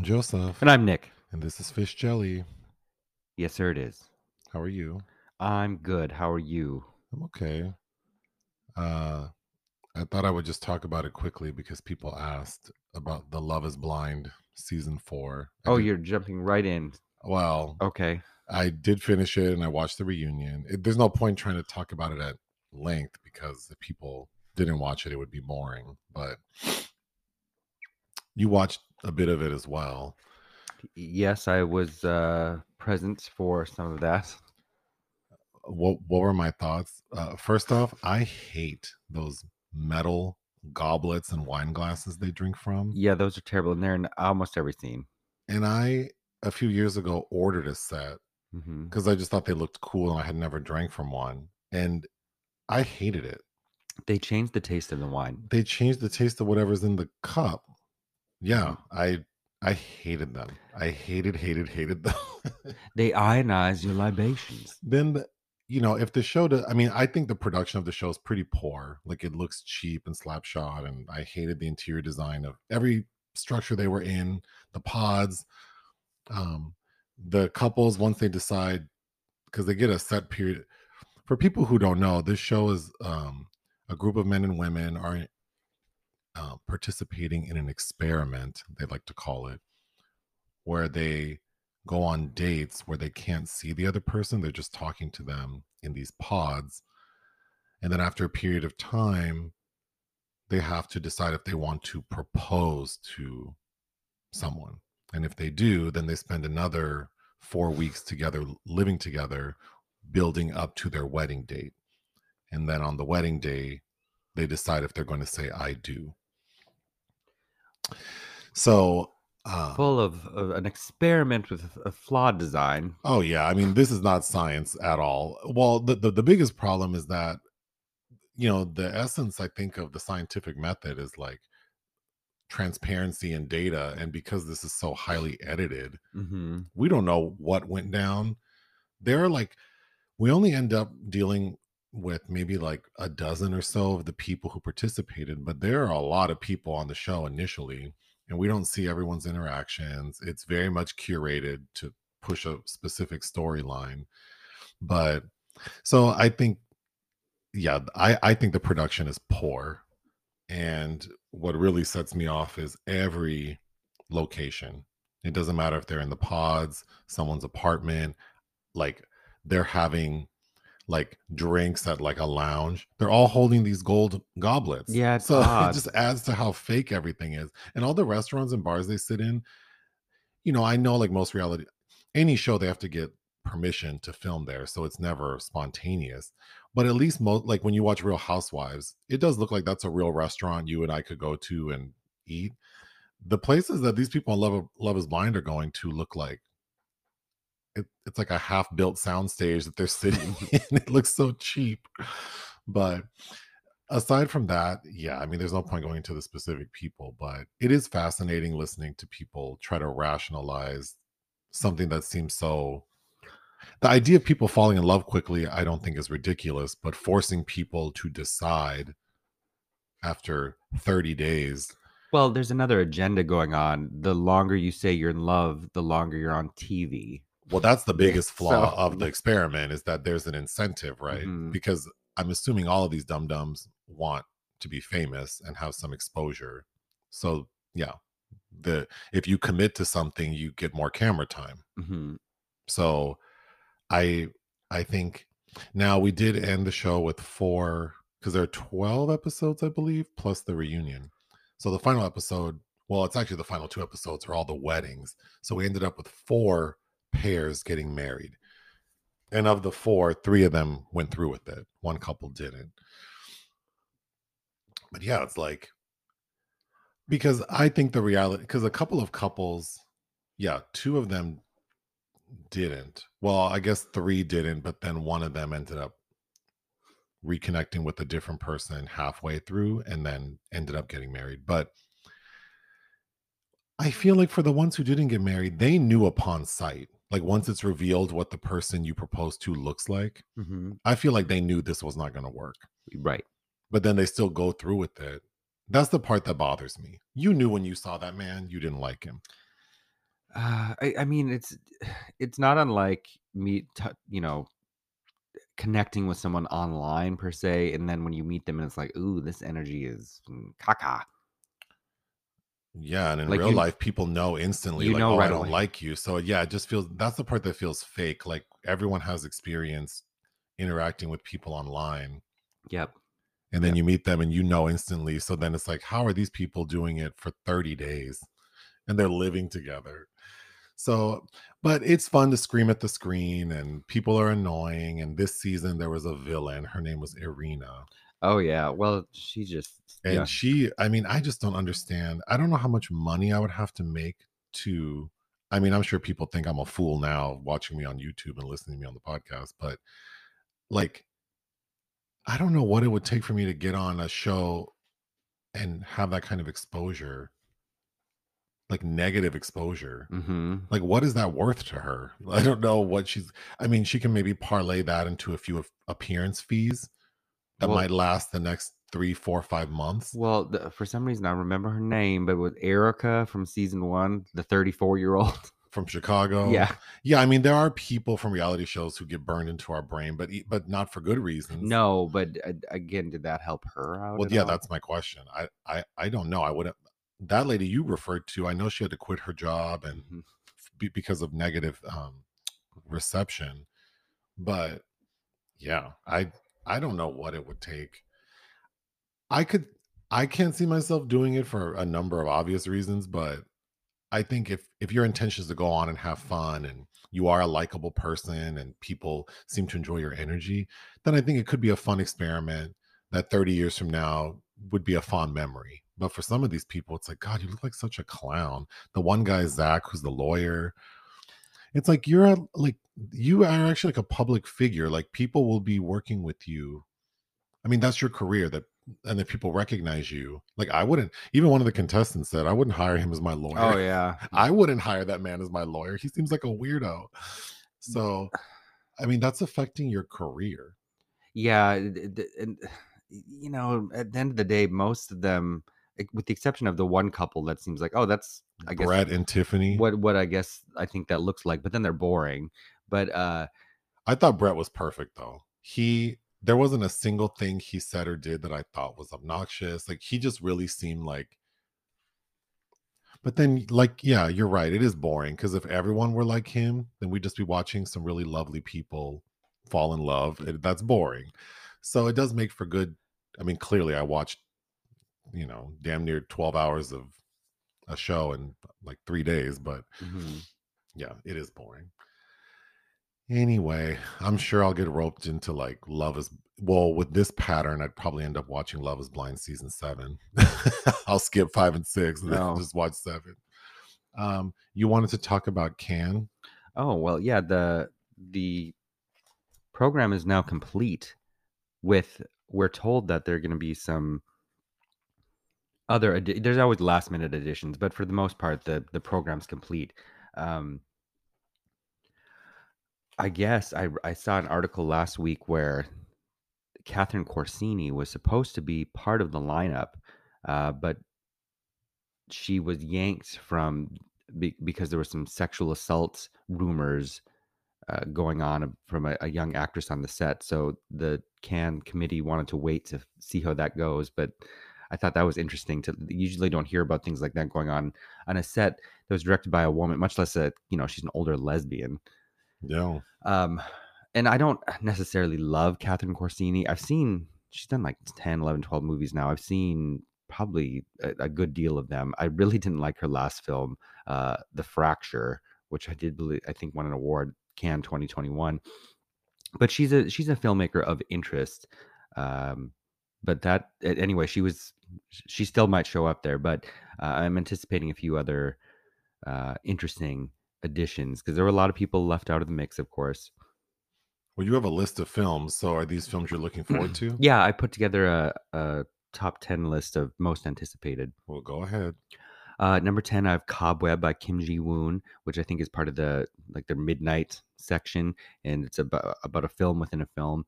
I'm Joseph, And I'm Nick. and this is Fish Jelly. Yes, sir, it is. How are you? I'm good. How are you? I'm okay. Uh, I thought I would just talk about it quickly because people asked about the Love Is Blind season four. I Oh, did- you're jumping right in. well. Okay. I did finish it and I watched the reunion. It, there's no point trying to talk about it at length because if people didn't watch it, it would be boring. But you watched a bit of it as well. Yes, I was uh, present for some of that. what what were my thoughts? Uh, first off, I hate those metal goblets and wine glasses they drink from. Yeah, those are terrible, and they're in almost every scene. And I a few years ago ordered a set because I just thought they looked cool and I had never drank from one, and I hated it. They changed the taste of the wine. They changed the taste of whatever's in the cup. Yeah, I I hated them. I hated hated hated them. They ionize your libations. then the- you know if the show do, i mean i think the production of the show is pretty poor like it looks cheap and slapshot and i hated the interior design of every structure they were in the pods um the couples once they decide because they get a set period for people who don't know this show is um a group of men and women are uh, participating in an experiment they like to call it where they go on dates where they can't see the other person they're just talking to them in these pods and then after a period of time they have to decide if they want to propose to someone and if they do then they spend another 4 weeks together living together building up to their wedding date and then on the wedding day they decide if they're going to say i do so uh, Full of, of an experiment with a flawed design. Oh yeah, I mean this is not science at all. Well, the, the the biggest problem is that you know the essence I think of the scientific method is like transparency and data and because this is so highly edited, hmm we don't know what went down. There are like we only end up dealing with maybe like a dozen or so of the people who participated, but there are a lot of people on the show initially and we don't see everyone's interactions. It's very much curated to push a specific storyline. But so I think yeah, I I think the production is poor. And what really sets me off is every location. It doesn't matter if they're in the pods, someone's apartment, like they're having like drinks at like a lounge. They're all holding these gold goblets. Yeah, it's so odd. it just adds to how fake everything is. And all the restaurants and bars they sit in, you know, I know like most reality, any show they have to get permission to film there, so it's never spontaneous. But at least most like when you watch Real Housewives, it does look like that's a real restaurant you and I could go to and eat. The places that these people on Love Love Is Blind are going to look like it, it's like a half built soundstage that they're sitting in. It looks so cheap. But aside from that, yeah, I mean, there's no point going into the specific people, but it is fascinating listening to people try to rationalize something that seems so. The idea of people falling in love quickly, I don't think is ridiculous, but forcing people to decide after 30 days Well, there's another agenda going on. The longer you say you're in love, the longer you're on TV. Well, that's the biggest flaw so- of the experiment is that there's an incentive, right? Mhm. Because I'm assuming all of these dum dums want to be famous and have some exposure. So yeah, the if you commit to something, you get more camera time. hmm So I I think now we did end the show with four because there are 12 episodes, I believe, plus the reunion. So the final episode, well, it's actually the final two episodes are all the weddings. So we ended up with four pairs getting married. And of the four, three of them went through with it. One couple didn't. But yeah, it's like because I think the reality because a couple of couples, yeah, two of them didn't. Well, I guess three didn't, but then one of them ended up reconnecting with a different person halfway through and then ended up getting married. But I feel like for the ones who didn't get married, they knew upon sight. Like once it's revealed what the person you proposed to looks like, hmm I feel like they knew this was not going to work. Right. But then they still go through with it. That's the part that bothers me. You knew when you saw that man, you didn't like him. Uh, I, I mean, it's it's not unlike me, t- you know, connecting with someone online per se, and then when you meet them, and it's like, ooh, this energy is mm, caca. Yeah, and in Like real you, life, people know instantly, you like, know "Oh, I don't away. like you." So yeah, it just feels that's the part that feels fake. Like everyone has experience interacting with people online, Yep. and then Yep. you meet them and you know instantly. So then it's like, how are these people doing it for 30 days and they're living together? So, but it's fun to scream at the screen, and people are annoying. And this season, there was a villain. Her name was Irina. Oh yeah. Well, she just yeah. And she, I mean, I just don't understand. I don't know how much money I would have to make to. I mean, I'm sure people think I'm a fool now watching me on YouTube and listening to me on the podcast, but like, I don't know what it would take for me to get on a show and have that kind of exposure, like negative exposure. hmm Like, what is that worth to her? I don't know what she's. I mean, she can maybe parlay that into a few appearance fees that Well, might last the next three, four, five months well, the, for some reason I remember her name, but with Erica from season one, the 34 year old. from Chicago. yeah. Yeah, I mean, there are people from reality shows who get burned into our brain, but but not for good reasons. No, but uh, again, did that help her out? Well, yeah, all? that's my question. I I I don't know. I wouldn't. That lady you referred to, I know she had to quit her job and Mhm. be, because of negative um reception, but yeah, I I don't know what it would take. I could I can't see myself doing it for a number of obvious reasons, but I think if if your intention is to go on and have fun and you are a likable person and people seem to enjoy your energy, then I think it could be a fun experiment that 30 years from now would be a fond memory. But for some of these people, it's like, God, you look like such a clown. The one guy, Zach, who's the lawyer, it's like you're a, like you are actually like a public figure. Like people will be working with you. I mean, that's your career that and that people recognize you. Like I wouldn't even one of the contestants said I wouldn't hire him as my oh, lawyer. Oh yeah. I wouldn't hire that man as my lawyer. He seems like a weirdo. So, I mean, that's affecting your career. Yeah, and you know, at the end of the day, most of them, eh, with the exception of the one couple that seems like, oh, that's I guess Brett and Tiffany. what what I guess I think that looks like, but then they're boring. But uh I thought Brett was perfect though. He there wasn't a single thing he said or did that I thought was obnoxious. Like he just really seemed like but then like yeah, you're right. It is boring because if everyone were like him, then we'd just be watching some really lovely people fall in love. It, that's boring. So it does make for good I mean, clearly I watched, you know, damn near 12 hours of a show in like 3 days, but mhm. yeah, it is boring. Anyway, I'm sure I'll get roped into like Love is well with this pattern. I'd probably end up watching Love is Blind season seven. I'll skip five and six and then just watch seven. Um, you wanted to talk about Cannes? Oh well, yeah. The the program is now complete. With we're told that there are going to be some other. There's always last minute additions, but for the most part, the the program's complete. Um, I guess I I saw an article last week where Catherine Corsini was supposed to be part of the lineup, uh, but she was yanked from be, because there were some sexual assault rumors uh, going on from a, a young actress on the set. So the Cannes committee wanted to wait to see how that goes. But I thought that was interesting. To usually don't hear about things like that going on on a set that was directed by a woman, much less a you know she's an older lesbian. Yeah. Um, and I don't necessarily love Catherine Corsini. I've seen she's done like 10, 11, 12 movies now. I've seen probably a, a good deal of them. I really didn't like her last film, uh, The Fracture, which I did believe I think won an award, Cannes 2021. But she's a she's a filmmaker of interest. Um, but that anyway, she was she still might show up there, but uh, I'm anticipating a few other uh, interesting additions because there were a lot of people left out of the mix, of course. Well, you have a list of films. So are these films you're looking forward to? Yeah, I put together a, a top 10 list of most anticipated. Well, go ahead. Uh, number 10, I have Cobweb by Kim Ji Woon, which I think is part of the like their midnight section. And it's about, about a film within a film.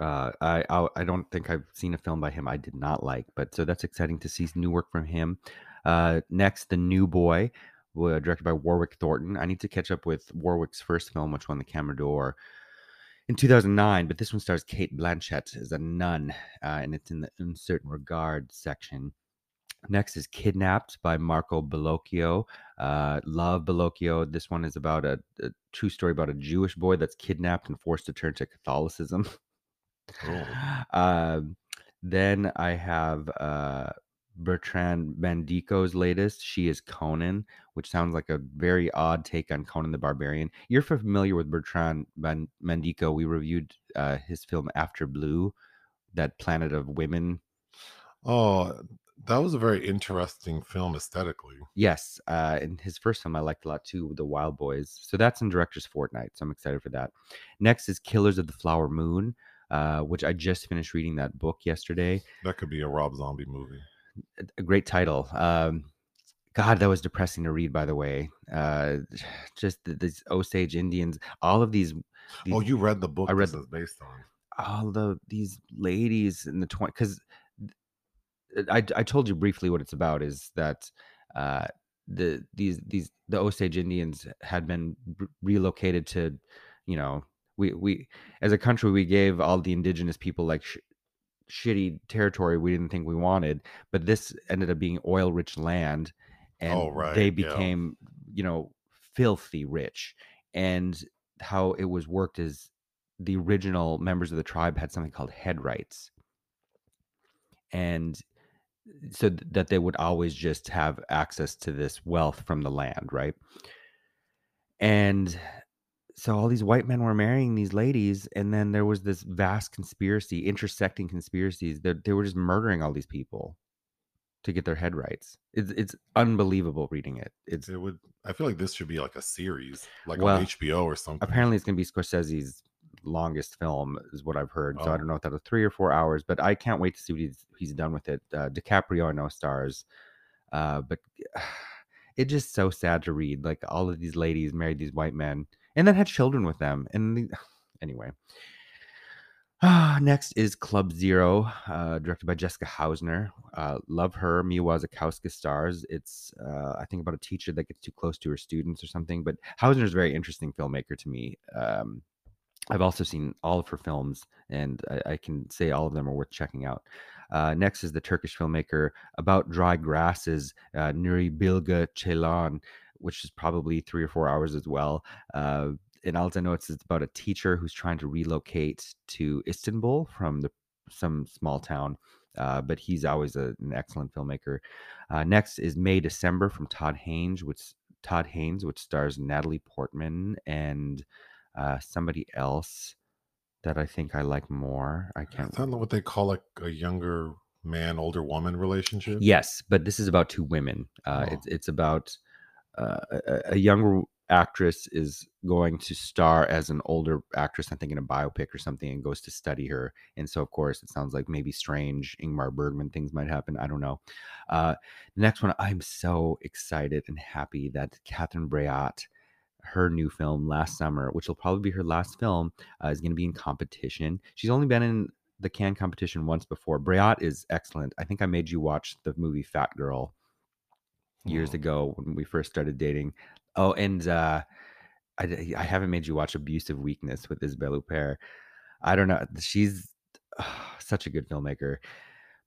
Uh, I, I I don't think I've seen a film by him I did not like, but so that's exciting to see new work from him. Uh, next, The New Boy, directed by Warwick Thornton. I need to catch up with Warwick's first film, which won the Camera d'Or in 2009. But this one stars Cate Blanchett as a nun, uh, and it's in the Un Certain Regard section. Next is Kidnapped by Marco Bellocchio. Uh, love Bellocchio. This one is about a, a true story about a Jewish boy that's kidnapped and forced to turn to Catholicism. Cool. Um, then I have uh, Bertrand Mandico's latest. She is Conan, which sounds like a very odd take on Conan the Barbarian. You're familiar with Bertrand Mandico. We reviewed uh, his film After Blue, that Planet of Women. Oh, that was a very interesting film aesthetically. Yes, uh, and his first film I liked a lot too, The Wild Boys. So that's in Director's Fortnight. So I'm excited for that. Next is Killers of the Flower Moon, uh, which I just finished reading that book yesterday. That could be a Rob Zombie movie. A- great title. Um, God, that was depressing to read. By the way, uh, just th- these Osage Indians, all of these, Oh, you read the book I read this is based on. all the these ladies in the twenty. Because I I told you briefly what it's about is that uh, the these these the Osage Indians had been relocated to, you know, we we as a country we gave all the indigenous people like. Sh- shitty territory we didn't think we wanted but this ended up being oil rich land and Oh, right, they yeah. became you know filthy rich and how it was worked is the original members of the tribe had something called head rights and uh, so th- that they would always just have access to this wealth from the land right and so all these white men were marrying these ladies and then there was this vast conspiracy intersecting conspiracies that they were just murdering all these people to get their head rights it's it's unbelievable reading it it's It would. I feel like this should be like a series, like Well, on HBO or something. apparently it's going to be scorsese's longest film is what i've heard so i Oh. don't know if that's three or four hours but i can't wait to see what he's, he's done with it uh, dicaprio i know stars uh, but it's just so sad to read like all of these ladies married these white men and then had children with them and the, anyway Ah, next is Club Zero, uh, directed by Jessica Hausner. Uh, love her. Mia Wasikowska stars. It's, uh, I think, about a teacher that gets too close to her students or something. But Hausner is a very interesting filmmaker to me. Um, I've also seen all of her films, and I, I can say all of them are worth checking out. Uh, next is the Turkish filmmaker about dry grasses, uh, Nuri Bilge Ceylan, which is probably three or four hours as well. Uh, and all I know it's, it's about a teacher who's trying to relocate to Istanbul from the some small town. Uh, but he's always a, an excellent filmmaker. Uh, next is May December from Todd Haynes, which Todd Haynes, which stars Natalie Portman and uh, somebody else that I think I like more. I can't. Is that what they call like a younger man, older woman relationship? Yes, but this is about two women. Uh, Oh. It's it's about uh, a, a younger actress is going to star as an older actress. I think in a biopic or something, and goes to study her. And so, of course, it sounds like maybe strange Ingmar Bergman things might happen. I don't know. Uh, the next one, I'm so excited and happy that Catherine Breillat, her new film last summer, which will probably be her last film, uh, is going to be in competition. She's only been in the Cannes competition once before. Breillat is excellent. I think I made you watch the movie Fat Girl years Hmm. ago when we first started dating. Oh, and uh, I, I haven't made you watch Abusive Weakness with Isabelle Huppert. I don't know. She's such a good filmmaker.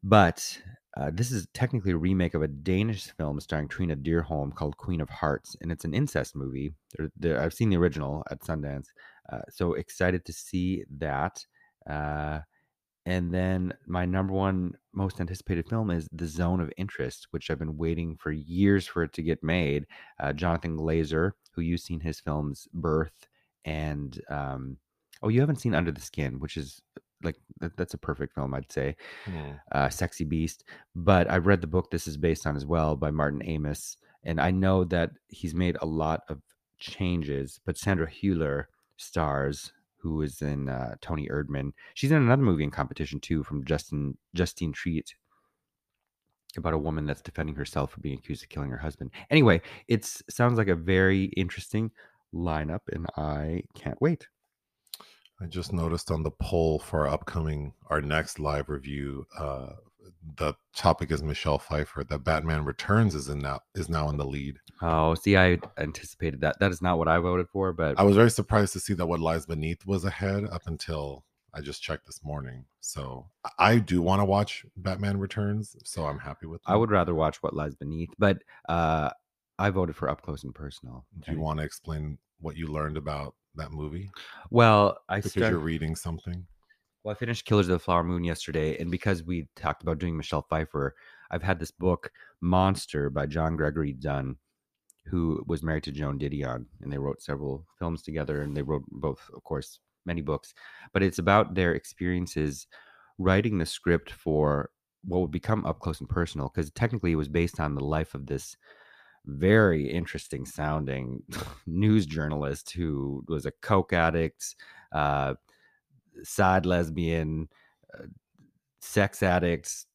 But uh, this is technically a remake of a Danish film starring Trine Dyrholm called Queen of Hearts, and it's an incest movie. There- there- I've seen the original at Sundance, uh, so excited to see that. Uh, and then my number one most anticipated film is The Zone of Interest, which I've been waiting for years for it to get made. Uh, Jonathan Glazer, who you've seen his films Birth and um, oh, you haven't seen Under the Skin, which is like that, that's a perfect film, I'd say. Uh, Sexy Beast. But I've read the book this is based on as well by Martin Amis, and I know that he's made a lot of changes. But Sandra Hüller stars, who is in uh, Toni Erdmann. She's in another movie in competition too, from Justin Justine Triet, about a woman that's defending herself for being accused of killing her husband. Anyway, it sounds like a very interesting lineup, and I can't wait. I just noticed on the poll for our upcoming, our next live review, uh, the topic is Michelle Pfeiffer. That Batman Returns is in now is now in the lead. Oh, see, I anticipated that. That is not what I voted for, but I was very surprised to see that What Lies Beneath was ahead up until I just checked this morning. So I do want to watch Batman Returns. So I'm happy with. I would rather watch What Lies Beneath. But uh, I voted for Up Close and Personal. Do you want to explain what you learned about that movie? Well, I Because started. you're reading something. Well, I finished Killers of the Flower Moon yesterday, and because we talked about doing Michelle Pfeiffer, I've had this book, Monster by John Gregory Dunne, who was married to Joan Didion, and they wrote several films together, and they wrote both, of course, many books. But it's about their experiences writing the script for what would become Up Close and Personal, because technically it was based on the life of this very interesting sounding news journalist who was a coke addict, uh, side lesbian, uh, sex addict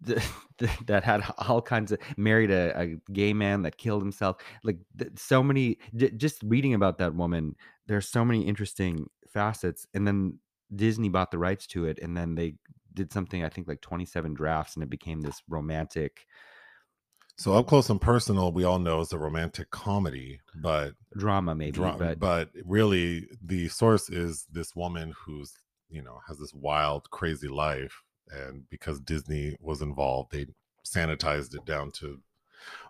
that had all kinds of married a, a gay man that killed himself. Like th- so many, j- just reading about that woman, there's so many interesting facets. And then Disney bought the rights to it, and then they did something I think like 27 drafts, and it became this romantic So up close and personal, we all know is a romantic comedy, but drama, maybe. dra- but but really the source is this woman who's you know has this wild, crazy life, and because Disney was involved, they sanitized it down to.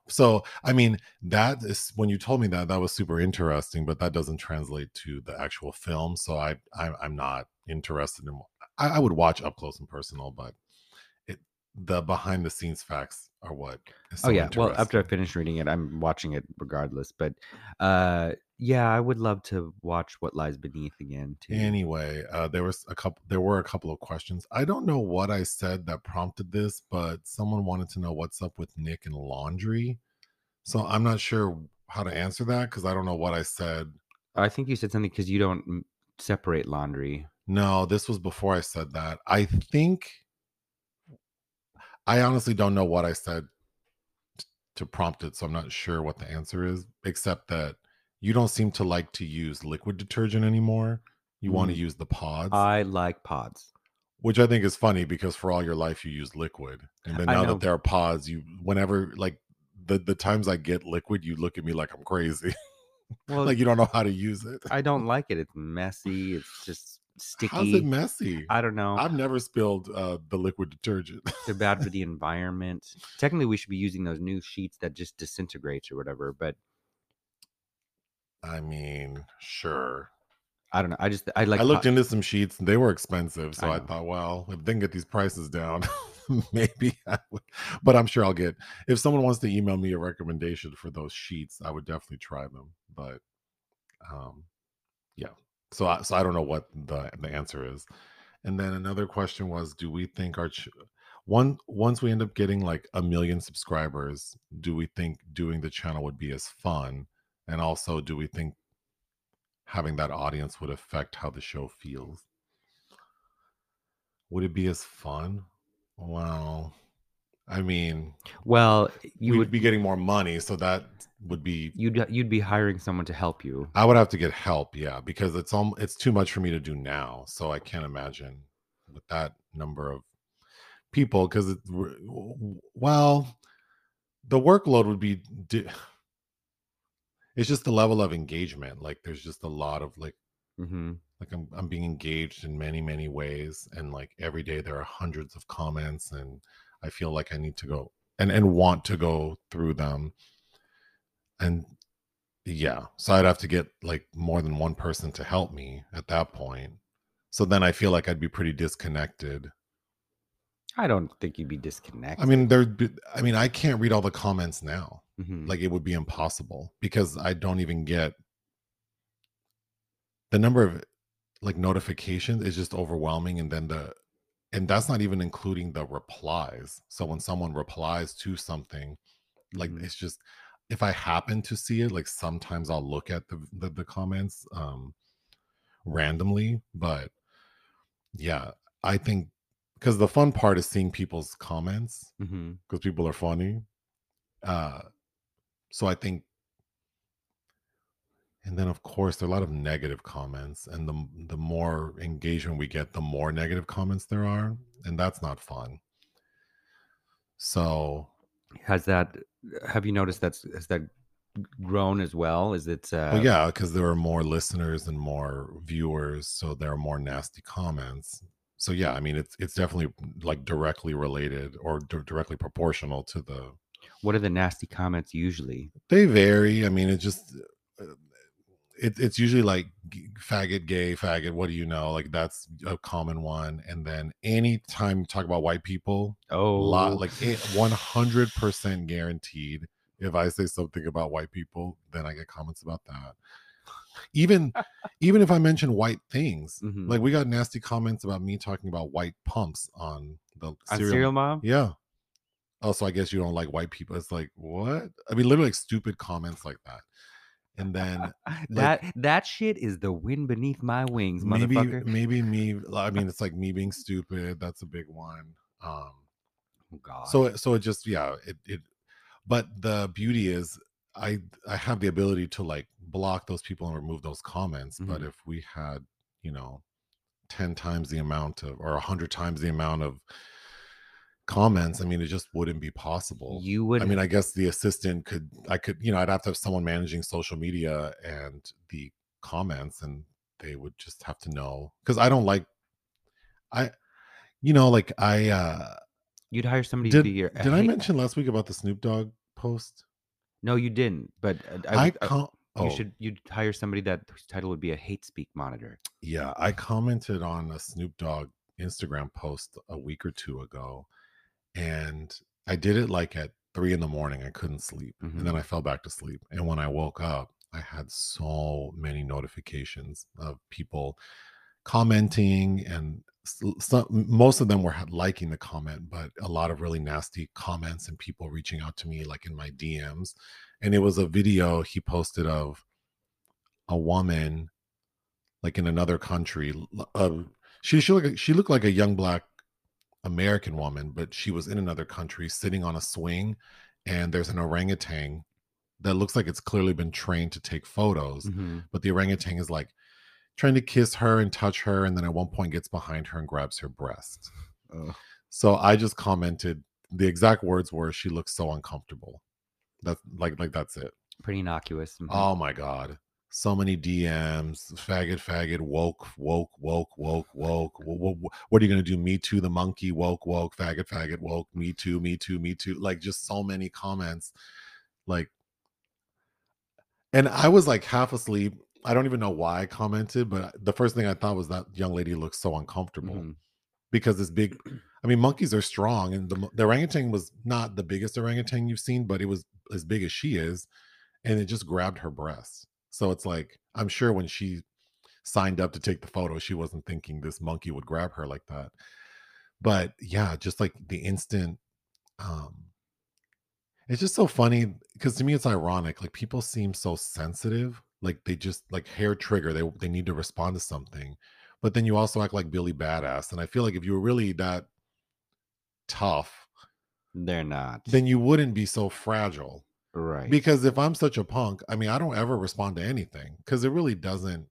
So I mean that is when you told me that that was super interesting, but that doesn't translate to the actual film. So I, I I'm not interested in. I, I would watch up close and personal, but the behind the scenes facts are what. Oh so yeah. Well, after I finish reading it, I'm watching it regardless. But uh yeah, I would love to watch What Lies Beneath again too. Anyway, uh, there was a couple. There were a couple of questions. I don't know what I said that prompted this, but someone wanted to know what's up with Nick and laundry. So I'm not sure how to answer that because I don't know what I said. I think you said something because you don't separate laundry. No, this was before I said that. I think I honestly don't know what I said t- to prompt it, so I'm not sure what the answer is, except that you don't seem to like to use liquid detergent anymore. You want to Mm. use the pods. I like pods. which I think is funny because for all your life you use liquid, and then now that there are pods, you whenever like the the times I get liquid, you look at me like I'm crazy, Well, like you don't know how to use it. I don't like it. It's messy. It's just sticky. How's it messy? I don't know. I've never spilled uh, the liquid detergent. They're bad for the environment. Technically, we should be using those new sheets that just disintegrates or whatever. But I mean, sure. I don't know. I just I like. I looked into some sheets and they were expensive, so I I, thought, well, if they can get these prices down, maybe I would. But I'm sure I'll get. If someone wants to email me a recommendation for those sheets, I would definitely try them. But, um, yeah. So I so I don't know what the the answer is. And then another question was, do we think our ch- one once we end up getting like a million subscribers, do we think doing the channel would be as fun? And also, do we think having that audience would affect how the show feels. Would it be as fun? Well, I mean, well, you we'd be getting more money, so that would be. you'd you'd be hiring someone to help you. I would have to get help, yeah, because it's all it's too much for me to do now. So I can't imagine with that number of people, because well, the workload would be. It's just the level of engagement. Like, there's just a lot of like hmm like I'm I'm being engaged in many many ways and like every day there are hundreds of comments and I feel like I need to go and and want to go through them and yeah so I'd have to get like more than one person to help me at that point so then I feel like I'd be pretty disconnected I don't think you'd be disconnected. I mean there'd be I mean I can't read all the comments now Mhm. like it would be impossible because I don't even get the number of like notifications is just overwhelming and then the and that's not even including the replies so when someone replies to something like Mhm. it's just if i happen to see it like sometimes i'll look at the the, the comments um randomly but yeah i think because the fun part is seeing people's comments because people are funny uh so i think and then of course there are a lot of negative comments and the the more engagement we get the more negative comments there are and that's not fun So Has that? Have you noticed that's has that grown as well? Is it? Uh, well, yeah, because there are more listeners and more viewers, so there are more nasty comments. So yeah, I mean it's it's definitely like directly related or di- directly proportional to the What are the nasty comments usually? They vary. I mean, it just uh, it, it's usually like faggot, gay, faggot. What do you know? Like that's a common one. And then anytime you talk about white people, Oh, lot like one hundred percent guaranteed. If I say something about white people, then I get comments about that. Even even if I mention white things, Mhm. like we got nasty comments about me talking about white pumps on the cereal. Serial Mom. Yeah. Also, I guess you don't like white people. It's like what? I mean, literally like stupid comments like that. And then that that shit is the wind beneath my wings, maybe motherfucker. maybe me. I mean, it's like me being stupid. That's a big one. Um. Oh, God. So it- so it just yeah it it. But the beauty is I I have the ability to like block those people and remove those comments. But Mhm. if we had you know ten times the amount of or a hundred times the amount of comments, I mean, it just wouldn't be possible. you would. I mean, I guess the assistant could, I could, you know, I'd have to have someone managing social media and the comments, and they would just have to know because I don't like, I, you know, like I, uh, you'd hire somebody did, to be your. did I hate- mention last week about the Snoop Dogg post? No, you didn't. But uh, I, I, uh, you oh, should. You'd hire somebody that whose title would be a hate speak monitor. yeah, I commented on a Snoop Dogg Instagram post a week or two ago, and I did it like at three in the morning. I couldn't sleep, and then. I fell back to sleep. And when I woke up, I had so many notifications of people commenting, and some, most of them were liking the comment, but a lot of really nasty comments and people reaching out to me like in my DMs. And it was a video he posted of a woman like in another country. Uh, she she looked she looked like a young black American woman, but she was in another country sitting on a swing, and there's an orangutan that looks like it's clearly been trained to take photos, Mhm. but the orangutan is like trying to kiss her and touch her, and then at one point gets behind her and grabs her breast. So I just commented the exact words were she looks so uncomfortable. That's like like that's it. Pretty innocuous. mhm. Oh my god. So many DMs, faggot, faggot, woke, woke, woke, woke, woke. What, what are you gonna do? Me too, the monkey, woke, woke, faggot, faggot, woke, me too, me too, me too. Like just so many comments. Like, and I was like half asleep. I don't even know why I commented, but the first thing I thought was that young lady looks so uncomfortable Mhm. because this big i mean monkeys are strong and the, the orangutan was not the biggest orangutan you've seen but it was as big as she is and it just grabbed her breast so it's like i'm sure when she signed up to take the photo she wasn't thinking this monkey would grab her like that but yeah just like the instant um it's just so funny because to me it's ironic like people seem so sensitive like they just like hair trigger they they need to respond to something but then you also act like Billy Badass. And I feel like if you were really that tough, They're not. then you wouldn't be so fragile. Right. Because if I'm such a punk, I mean, I don't ever respond to anything because it really doesn't.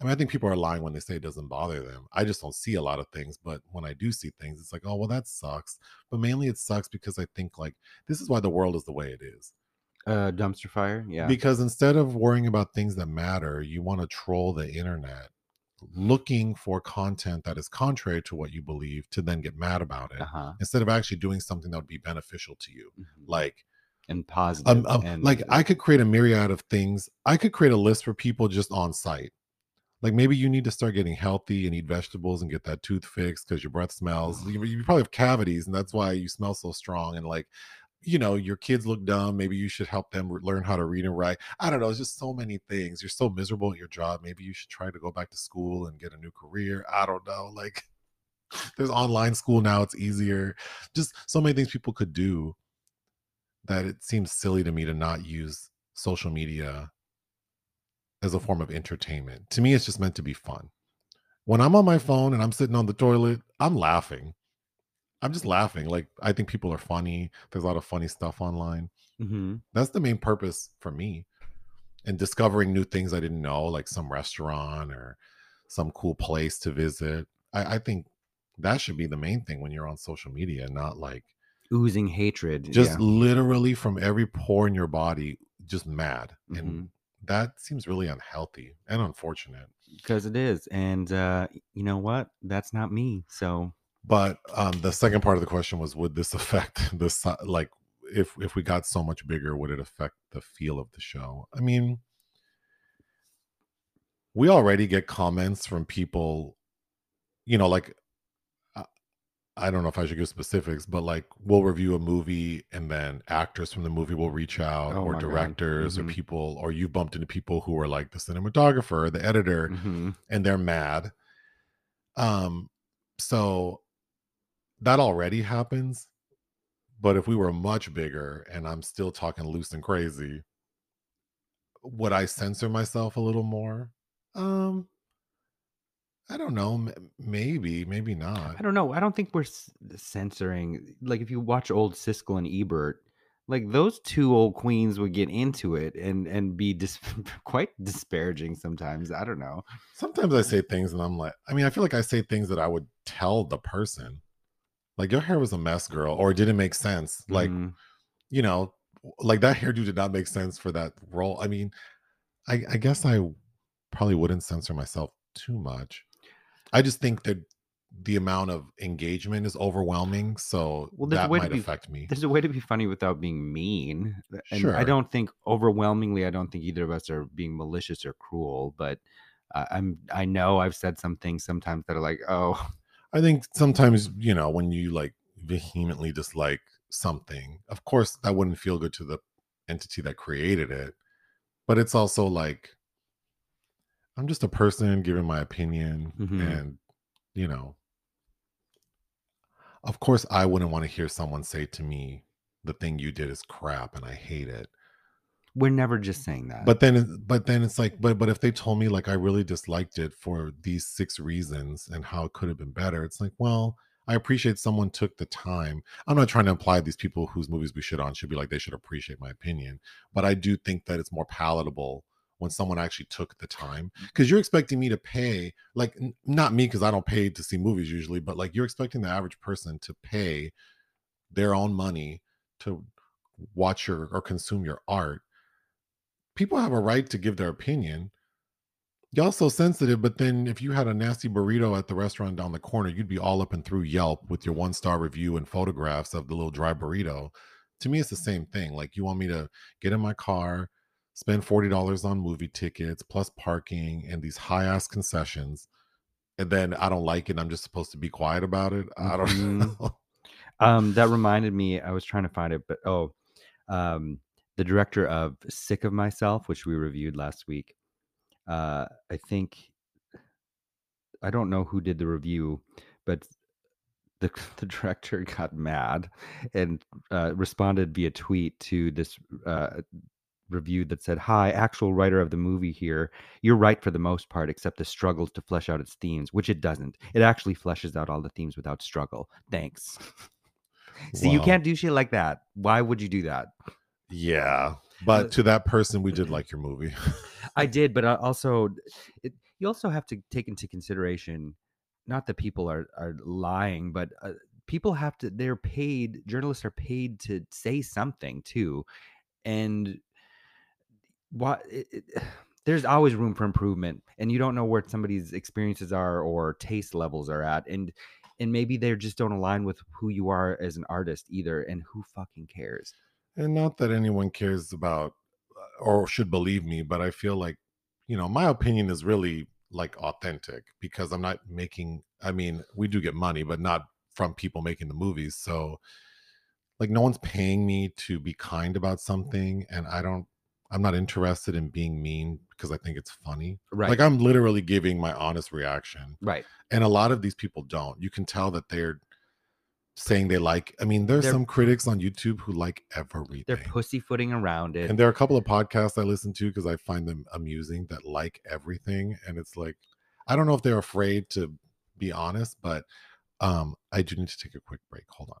I mean, I think people are lying when they say it doesn't bother them. I just don't see a lot of things. But when I do see things, it's like, oh, well, that sucks. But mainly it sucks because I think like this is why the world is the way it is. uh, dumpster fire. Yeah. Because instead of worrying about things that matter, you want to troll the internet looking for content that is contrary to what you believe to then get mad about it uh huh. instead of actually doing something that would be beneficial to you like and positive. um, um, and like i could create a myriad of things. I could create a list for people just on site. Like maybe you need to start getting healthy and eat vegetables and get that tooth fixed because your breath smells. You, you probably have cavities and that's why you smell so strong and like you know your kids look dumb. Maybe you should help them learn how to read and write. I don't know it's just so many things. You're so miserable at your job. Maybe you should try to go back to school and get a new career. I don't know like there's online school now it's easier. Just so many things people could do that it seems silly to me to not use social media as a form of entertainment. To me it's just meant to be fun. When i'm on my phone and i'm sitting on the toilet i'm laughing. I'm just laughing. Like i think people are funny. There's a lot of funny stuff online. Hmm that's the main purpose for me and discovering new things i didn't know like some restaurant or some cool place to visit. I, I think that should be the main thing when you're on social media not like oozing hatred. just yeah. literally from every pore in your body, just mad. Mhm. And that seems really unhealthy and unfortunate. because it is and uh you know what that's not me so But um, the second part of the question was, would this affect the si- like if if we got so much bigger, would it affect the feel of the show? I mean, we already get comments from people, you know, like I don't know if I should give specifics, but like we'll review a movie and then actors from the movie will reach out, Oh or directors, or Mhm. people, or you've bumped into people who are like the cinematographer, the editor, mhm. and they're mad. Um, so that already happens. But if we were much bigger and I'm still talking loose and crazy, would I censor myself a little more? Um, I don't know. m- Maybe, maybe not. i don't know i don't think we're s- censoring like if you watch old siskel and ebert like those two old queens would get into it and and be dis- quite disparaging sometimes i don't know Sometimes I say things and I'm like, I mean, I feel like I say things that I would tell the person. Like your hair was a mess, girl, or it didn't make sense. Like, Mm, you know, like that hairdo did not make sense for that role. I mean, I, I guess I probably wouldn't censor myself too much. I just think that the amount of engagement is overwhelming, so Well, that might be- affect me. there's a way to be funny without being mean and i don't think overwhelmingly i don't think either of us are being malicious or cruel but uh, i'm i know i've said some things sometimes that are like oh I think sometimes, you know, when you like vehemently dislike something, of course, that wouldn't feel good to the entity that created it. But it's also like, I'm just a person giving my opinion. Mhm. And, you know, of course, I wouldn't want to hear someone say to me, the thing you did is crap and I hate it. we're never just saying that But then, but then it's like, but but if they told me like I really disliked it for these six reasons and how it could have been better, it's like, well, I appreciate someone took the time. I'm not trying to imply these people whose movies we shit on should be like they should appreciate my opinion, but I do think that it's more palatable when someone actually took the time mm. because you're expecting me to pay like n- not me because I don't pay to see movies usually, but like you're expecting the average person to pay their own money to watch your or consume your art people have a right to give their opinion. Y'all so sensitive, but then if you had a nasty burrito at the restaurant down the corner, you'd be all up and through Yelp with your one star review and photographs of the little dry burrito. To me, it's the same thing. Like you want me to get in my car, spend forty dollars on movie tickets plus parking and these high ass concessions, and then I don't like it. I'm just supposed to be quiet about it. I don't Mhm. know. Um, that reminded me, I was trying to find it, but oh, um, the director of Sick of Myself, which we reviewed last week. Uh, I think I don't know who did the review, but the the director got mad and uh, responded via tweet to this uh, review that said, "Hi, actual writer of the movie here. You're right for the most part, except the struggles to flesh out its themes, which it doesn't. It actually fleshes out all the themes without struggle. Thanks." See, you can't do shit like that. Why would you do that? Yeah. Uh, But to that person, we did like your movie. I did, but I also, it, you also have to take into consideration, not that people are are lying, but uh, people have to. They're paid. Journalists are paid to say something too, and what it, it, there's always room for improvement, and you don't know where somebody's experiences are or taste levels are at, and and maybe they just don't align with who you are as an artist either, and who fucking cares? and not that anyone cares about uh, or should believe me but i feel like you know my opinion is really like authentic because i'm not making i mean we do get money but not from people making the movies so like no one's paying me to be kind about something and i don't i'm not interested in being mean because i think it's funny Right, like i'm literally giving my honest reaction right. and a lot of these people don't you can tell that they're saying they like i mean there's some critics on youtube who like everything They're pussyfooting around it. and there are a couple of podcasts I listen to because I find them amusing that like everything. And it's like, I don't know if they're afraid to be honest, but um, I do need to take a quick break. Hold on.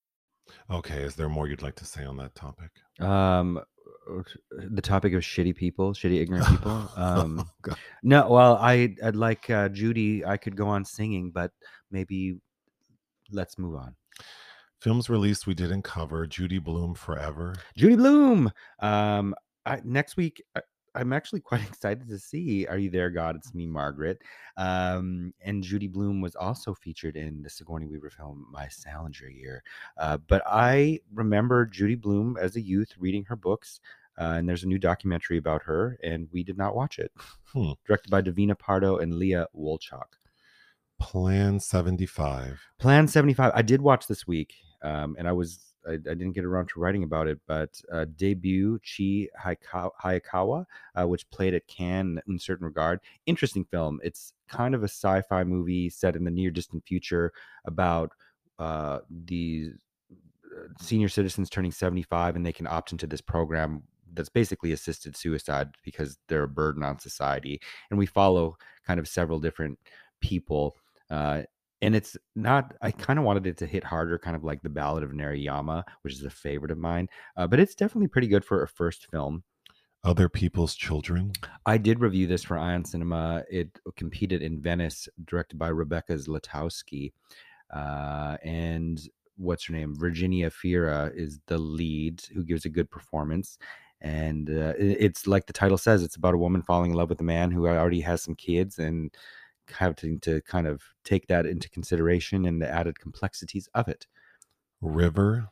Okay, is there more you'd like to say on that topic? Um, uh, the topic of shitty people, shitty ignorant people. Um, Oh, no, well, I I'd like uh, Judy. I could go on singing, but maybe let's move on. Films released we didn't cover Judy Blume Forever. Judy Blume. Um, I, next week, I, I'm actually quite excited to see Are You There, God? It's Me, Margaret. Um, and Judy Blume was also featured in the Sigourney Weaver film My Salinger Year. Uh, but I remember Judy Blume as a youth reading her books. Uh, and there's a new documentary about her, and we did not watch it. Hmm. Directed by Davina Pardo and Leah Wolchok. Plan 75. Plan 75. I did watch this week, um, and I was I, I didn't get around to writing about it, but uh, debut Chie Hayakawa, uh, which played at Cannes Un Certain Regard. Interesting film. It's kind of a sci-fi movie set in the near distant future about uh, these uh, senior citizens turning 75 and they can opt into this program that's basically assisted suicide because they're a burden on society and we follow kind of several different people uh, and it's not i kind of wanted it to hit harder kind of like the ballad of narayama which is a favorite of mine uh, but it's definitely pretty good for a first film Other People's Children. I did review this for Ion Cinema. It competed in Venice, directed by Rebecca Zlotowski. Uh, and what's her name? Virginie Efira is the lead, who gives a good performance. And uh, it's like the title says, it's about a woman falling in love with a man who already has some kids and having to kind of take that into consideration and the added complexities of it. River.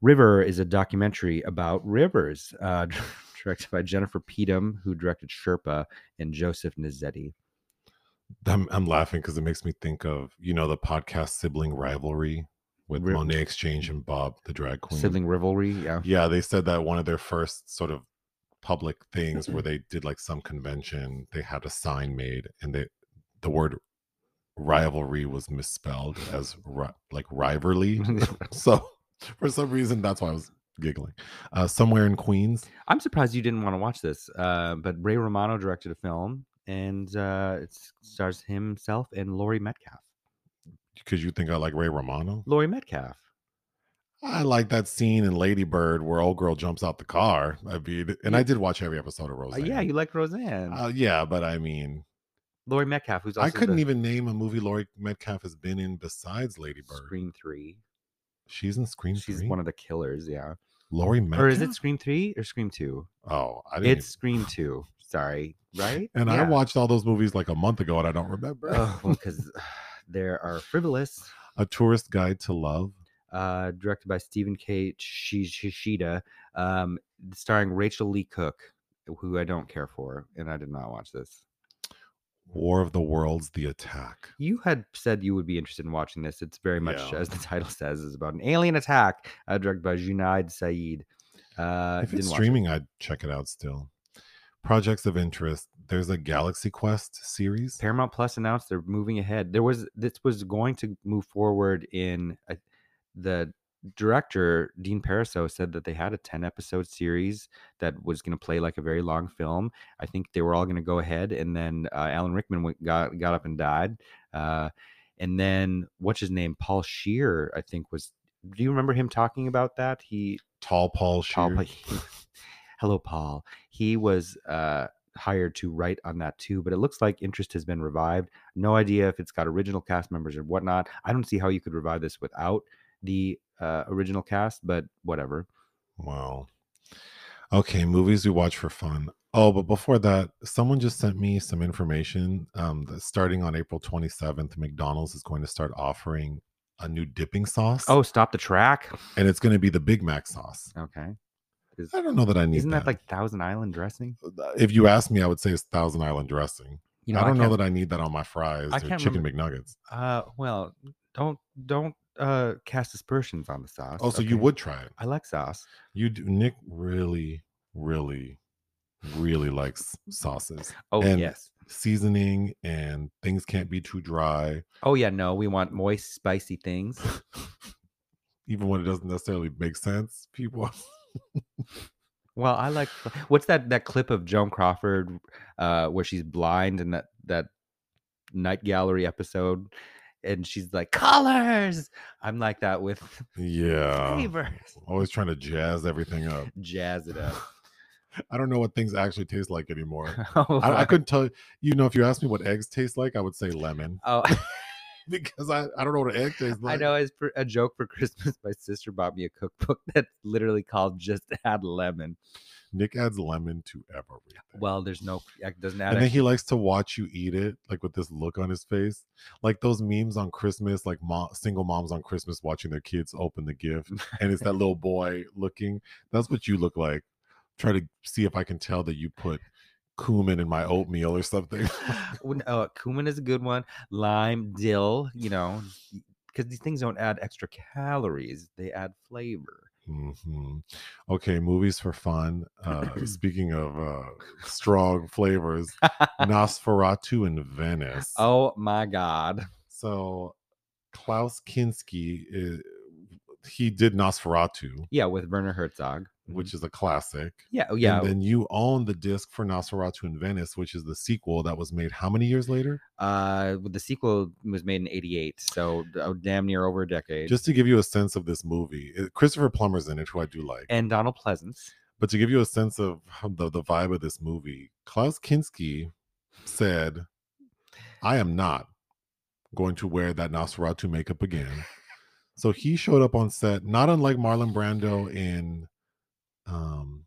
River is a documentary about rivers, uh, directed by Jennifer Peedom, who directed Sherpa, and Joseph Nizeti. I'm, I'm laughing because it makes me think of, you know, the podcast Sibling Rivalry with Riv- Monét X Change and Bob, the drag queen. Sibling rivalry, yeah. Yeah, they said that one of their first sort of public things where they did like some convention, they had a sign made and they the word rivalry was misspelled as ri- like rivalry. so for some reason that's why I was giggling. Uh somewhere in Queens. I'm surprised you didn't want to watch this, uh, but Ray Romano directed a film, and uh, it stars himself and Laurie Metcalf. Because you think I like Ray Romano? Laurie Metcalf. I like that scene in Lady Bird where old girl jumps out the car. I mean, and I did watch every episode of Uh, Roseanne. yeah, you like Roseanne. Uh, yeah, but I mean, Laurie Metcalf, who's also I couldn't the even name a movie Laurie Metcalf has been in besides Lady Bird. Scream Three. She's in Scream She's 3? one of the killers. Yeah. Laurie Metcalf. Or is it Scream Three or Scream Two? Oh, I didn't. It's Scream Two. Sorry, right? even- and I watched all those movies like a month ago, and I don't remember. Oh, well, because there are frivolous. a Tourist Guide to Love. uh, directed by Stephen K. Shi- Shishida, um, starring Rachael Leigh Cook, who I don't care for, and I did not watch this. War of the Worlds: The Attack. You had said you would be interested in watching this. It's very much, Yeah. as the title says, is about an alien attack, uh, directed by Junaid Saeed. Uh, if it's didn't it. streaming, I'd check it out still. Projects of interest. There's a Galaxy Quest series. Paramount Plus announced they're moving ahead. There was this was going to move forward in the director Dean Parisot said that they had a 10 episode series that was going to play like a very long film. I think they were all going to go ahead and then uh, Alan Rickman went, got got up and died. Uh, and then what's his name? Paul Scheer, I think was do you remember him talking about that? He Tall Paul Scheer. Pa- hello, Paul. He was uh, hired to write on that too, but it looks like interest has been revived. No idea if it's got original cast members or whatnot. I don't see how you could revive this without the uh, original cast, but whatever. Wow. Okay, movies we watch for fun. Oh, but before that, someone just sent me some information. Um, that starting on April 27th, McDonald's is going to start offering a new dipping sauce. Oh, stop the track. and it's going to be the Big Mac sauce. Okay. Is, I don't know that I need isn't that that. like Thousand Island dressing? if you ask me, I would say it's Thousand Island dressing. You know, I don't know that I need that on my fries I or chicken remember- McNuggets. Uh, well, don't don't uh cast aspersions on the sauce. Oh, so you would try it. I like sauce. You do. Nick really, really, really likes sauces, Oh And- yes. seasoning, and things can't be too dry, Oh yeah. No, we want moist, spicy things. even when it doesn't necessarily make sense. People. Well, I like what's that that clip of Joan Crawford uh where she's blind in that that night gallery episode and she's like colors. I'm like that with Yeah. flavors. Always trying to jazz everything up. Jazz it up. I don't know what things actually taste like anymore. oh, I, I couldn't tell you You know if you asked me what eggs taste like, I would say lemon Oh, because I, I don't know what an egg tastes like. I know as a joke for Christmas, my sister bought me a cookbook that's literally called "Just Add Lemon." Nick adds lemon to everything. Well, there's no, it doesn't add. and then he likes to watch you eat it, like with this look on his face, like those memes on Christmas, like single moms on Christmas watching their kids open the gift, and it's that little boy looking. That's what you look like. Try to see if I can tell that you put cumin in my oatmeal or something. Uh, cumin is a good one. Lime, dill, you know, because these things don't add extra calories; they add flavor. Hmm Okay, movies for fun. Uh, speaking of uh, strong flavors, Nosferatu in Venice. oh my god! So Klaus Kinski, is, he did Nosferatu, Yeah, with Werner Herzog. Which is a classic. Yeah, oh, yeah. And then you own the disc for Nosferatu in Venice, which is the sequel that was made how many years later? uh, the sequel was made in '88, so uh, damn near over a decade. Just to give you a sense of this movie, Christopher Plummer's in it, who I do like. and Donald Pleasence. But to give you a sense of the, the vibe of this movie, Klaus Kinski said, I am not going to wear that Nosferatu makeup again. So he showed up on set, not unlike Marlon Brando in um,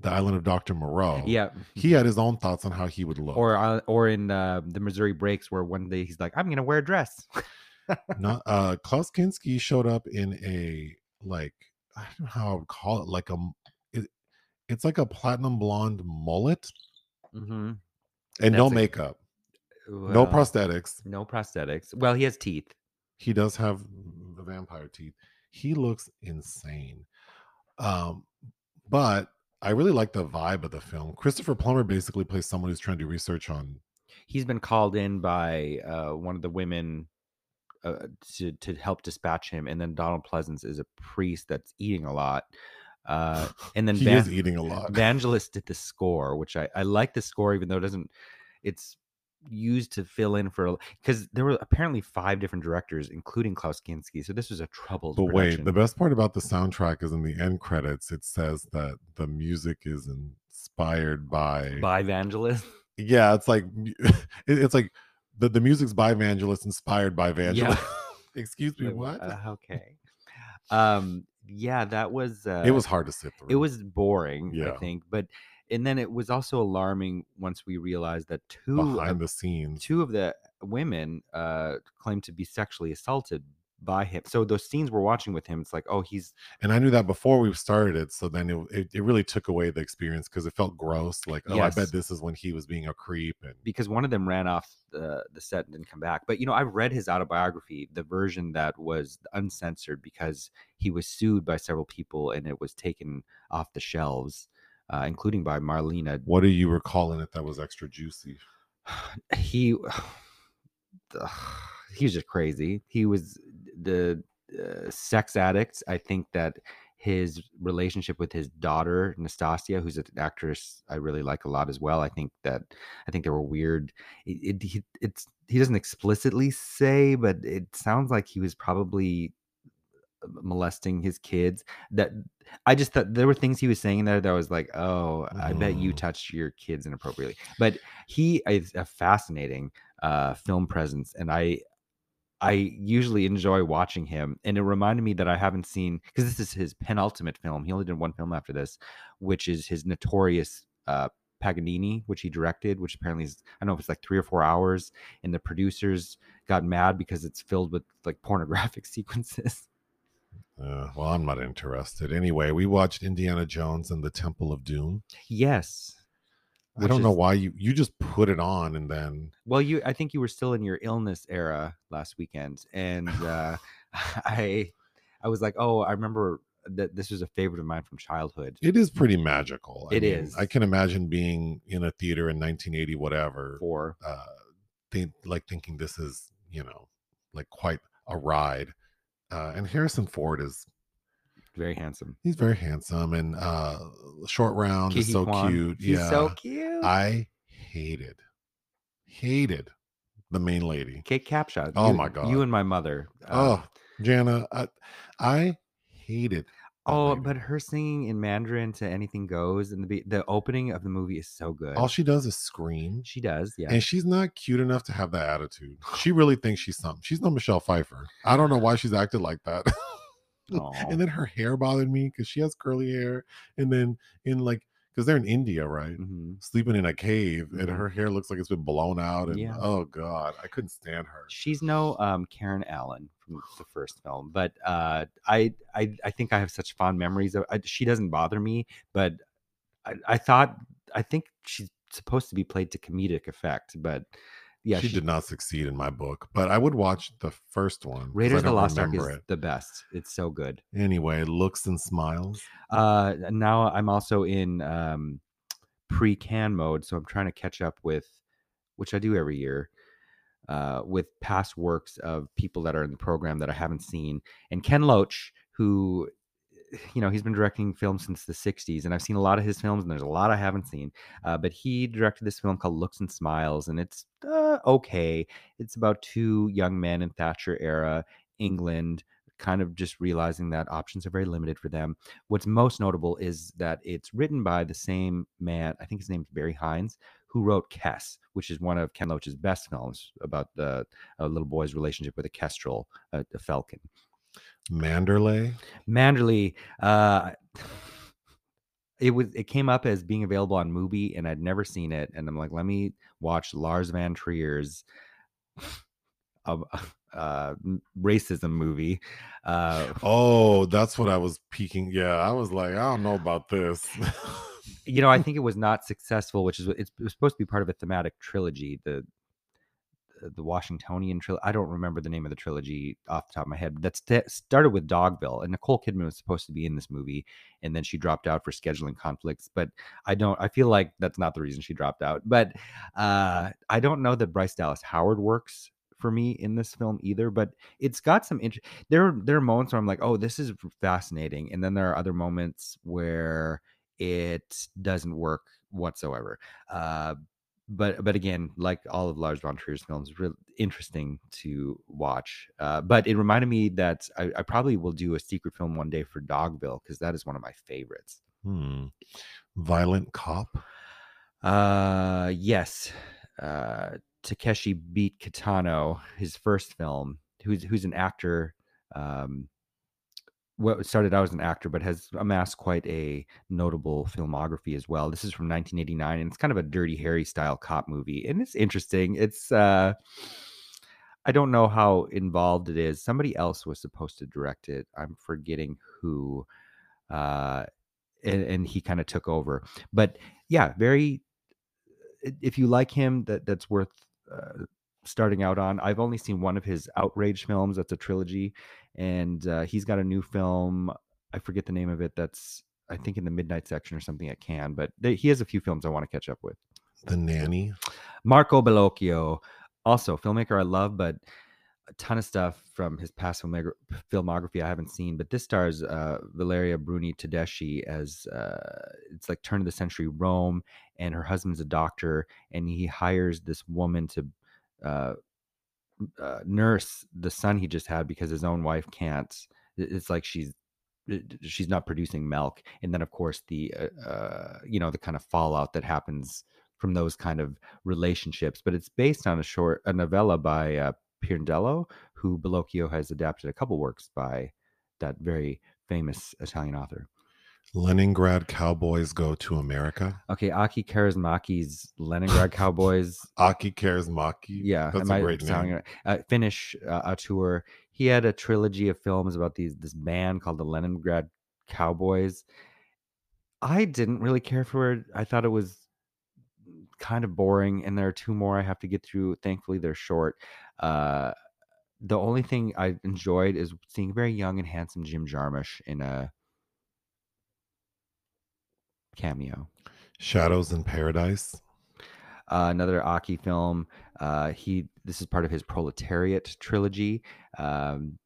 The Island of Dr. Moreau. Yeah, He had his own thoughts on how he would look. or uh, or in uh, the Missouri Breaks, where one day he's like, "I'm gonna wear a dress." not uh Klaus Kinski showed up in a like I don't know how I would call it, like a it, it's like a platinum blonde mullet mm-hmm. and no a- makeup. no prosthetics. no prosthetics. Well, he has teeth. He does have the vampire teeth. He looks insane. Um, but I really like the vibe of the film. Christopher Plummer basically plays someone who's trying to do research on. He's been called in by uh, one of the women uh, to to help dispatch him, and then Donald Pleasence is a priest that's eating a lot. Uh, and then he Van- is eating a lot. Vangelis did the score, which I, I like the score, even though it doesn't. It's used to fill in for because there were apparently five different directors, including Klaus Kinski. So this was a troubled. But wait, the best part about the soundtrack is in the end credits. It says that the music is inspired by. by Vangelis. Yeah, it's like it's like the, the music's by Vangelis, inspired by Vangelis. Yeah. Excuse me, what? uh, okay. Um. Yeah, that was. Uh, it was hard to sit through. It was boring. I think, but and then it was also alarming once we realized that two of, behind the scenes. two of the women uh claimed to be sexually assaulted by him. So those scenes we're watching with him, it's like, oh, he's and I knew that before we started it. So then it it, it really took away the experience because it felt gross. Like, oh, I bet this is when he was being a creep. And because one of them ran off the, the set and didn't come back. But you know, I've read his autobiography, the version that was uncensored because he was sued by several people and it was taken off the shelves, uh, including by Marlena. what do you recalling it that was extra juicy? He he was just crazy. He was the uh, sex addict. I think that his relationship with his daughter Nastassja, who's an actress I really like a lot as well. I think that I think there were weird. It, it he, it's he doesn't explicitly say, but it sounds like he was probably molesting his kids. That I just thought there were things he was saying there that was like, oh, I bet you Mm. touched your kids inappropriately. But he is a fascinating uh, film presence, and I I usually enjoy watching him, and it reminded me that I haven't seen because this is his penultimate film. He only did one film after this, which is his notorious uh, Paganini, which he directed, which apparently is I don't know if it's like three or four hours, and the producers got mad because it's filled with like pornographic sequences. Uh, well, I'm not interested. Anyway, we watched Indiana Jones and the Temple of Doom. yes, I don't which know why you you just put it on and then Well, you I think you were still in your illness era last weekend, and uh, I I was like, oh, I remember that this was a favorite of mine from childhood. it is pretty magical. I It mean, I can imagine being in a theater in 1980, whatever, or uh, think like thinking this is you know like quite a ride. Uh, and Harrison Ford is very handsome. he's very handsome and uh short round is so Quan, cute. He's yeah, so cute. I hated hated the main lady. Kate Capshaw. Oh you- my God. You and my mother. uh, Oh, Jana, I, I hated. Oh, but her singing in Mandarin to "Anything Goes" and the be- the opening of the movie is so good. all she does is scream, she does, yeah. and she's not cute enough to have that attitude. She really thinks she's something. She's no Michelle Pfeiffer. I don't know why she's acted like that. Aw. and then her hair bothered me because she has curly hair, and then in like because they're in India, right? Mhm. Sleeping in a cave, and Mhm. her hair looks like it's been blown out, and Yeah. oh god, I couldn't stand her. She's no um, Karen Allen from the first film, but uh, I, I I think I have such fond memories of. I, she doesn't bother me, but I, I thought I think she's supposed to be played to comedic effect, but yeah, she, did not succeed in my book, but I would watch the first one. Raiders of the Lost Ark is it. the best. It's so good. Anyway, looks and smiles. Uh, now I'm also in um, pre-Cannes mode, so I'm trying to catch up with, which I do every year, uh, with past works of people that are in the program that I haven't seen. And Ken Loach, who, you know, he's been directing films since the '60s, and I've seen a lot of his films, and there's a lot I haven't seen. Uh, but he directed this film called Looks and Smiles, and it's uh, okay. It's about two young men in Thatcher era England. Kind of just realizing that options are very limited for them what's most notable is that it's written by the same man i think his name's barry hines who wrote kes which is one of ken loach's best films about the a little boy's relationship with a kestrel a, a falcon Manderley. manderley uh it was it came up as being available on movie, and I'd never seen it and I'm like let me watch Lars von Trier's um, uh racism movie uh Oh, that's what I was peeking. Yeah, I was like, I don't know about this. you know, I think it was not successful, which is what- it's, it was supposed to be part of a thematic trilogy, the the Washingtonian trilogy. I don't remember the name of the trilogy off the top of my head. But that's that started with Dogville, and Nicole Kidman was supposed to be in this movie, and then she dropped out for scheduling conflicts. But I don't. I feel like that's not the reason she dropped out. But uh, I don't know that Bryce Dallas Howard works for me in this film either. But it's got some interest there. There are moments where I'm like, oh, this is fascinating, and then there are other moments where it doesn't work whatsoever. Uh, but but again, like all of Lars von Trier's films, really interesting to watch. Uh, but it reminded me that I, I probably will do a secret film one day for Dogville because that is one of my favorites. hmm. Violent cop. Uh, yes, uh, Takeshi beat Kitano, his first film. Who's who's an actor. Um, well, started out as an actor, but has amassed quite a notable filmography as well. This is from 1989, and it's kind of a Dirty Harry style cop movie, and it's interesting. It's uh, I don't know how involved it is. Somebody else was supposed to direct it. I'm forgetting who, uh, and, and he kind of took over. But yeah, very. If you like him, that that's worth uh, starting out on. I've only seen one of his outrage films. That's a trilogy, and uh, he's got a new film. I forget the name of it. That's I think in the midnight section or something at Cannes. But they, he has a few films I want to catch up with. The nanny. Marco Bellocchio, also filmmaker I love, but a ton of stuff from his past filmography I haven't seen. But this stars uh, Valeria Bruni Tedeschi as uh, it's like turn of the century Rome, and her husband's a doctor, and he hires this woman to uh, uh, nurse the son he just had because his own wife can't. It's like she's she's not producing milk, and then of course the uh, uh, you know the kind of fallout that happens from those kind of relationships. But it's based on a short a novella by uh, Pirandello, who Bellocchio has adapted a couple works by that very famous Italian author. Leningrad Cowboys go to America. Okay, Aki Kaurismäki's Leningrad Cowboys Aki Kaurismäki. yeah, that's a great name. Uh, Finnish uh, auteur. He had a trilogy of films about these this band called the Leningrad Cowboys. I didn't really care for it. I thought it was kind of boring, and there are two more I have to get through. Thankfully, they're short. Uh, the only thing I enjoyed is seeing very young and handsome Jim Jarmusch in a cameo. Shadows in Paradise. Uh, another Aki film. Uh, he this is part of his Proletariat trilogy. Um,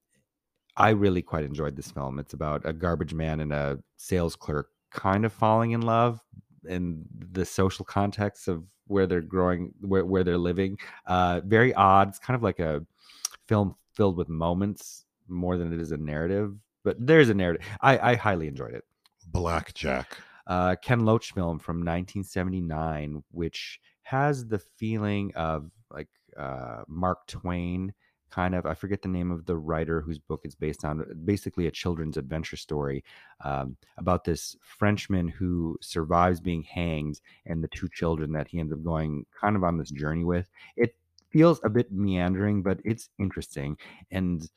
I really quite enjoyed this film. It's about a garbage man and a sales clerk kind of falling in love in the social context of where they're growing, where, where they're living. Uh, very odd. It's kind of like a film filled with moments more than it is a narrative, but there's a narrative. I, I highly enjoyed it. Blackjack. Uh, Ken Loach film from 1979, which has the feeling of like uh, Mark Twain kind of i forget the name of the writer whose book is based on basically a children's adventure story um, about this frenchman who survives being hanged and the two children that he ends up going kind of on this journey with. It feels a bit meandering but it's interesting. And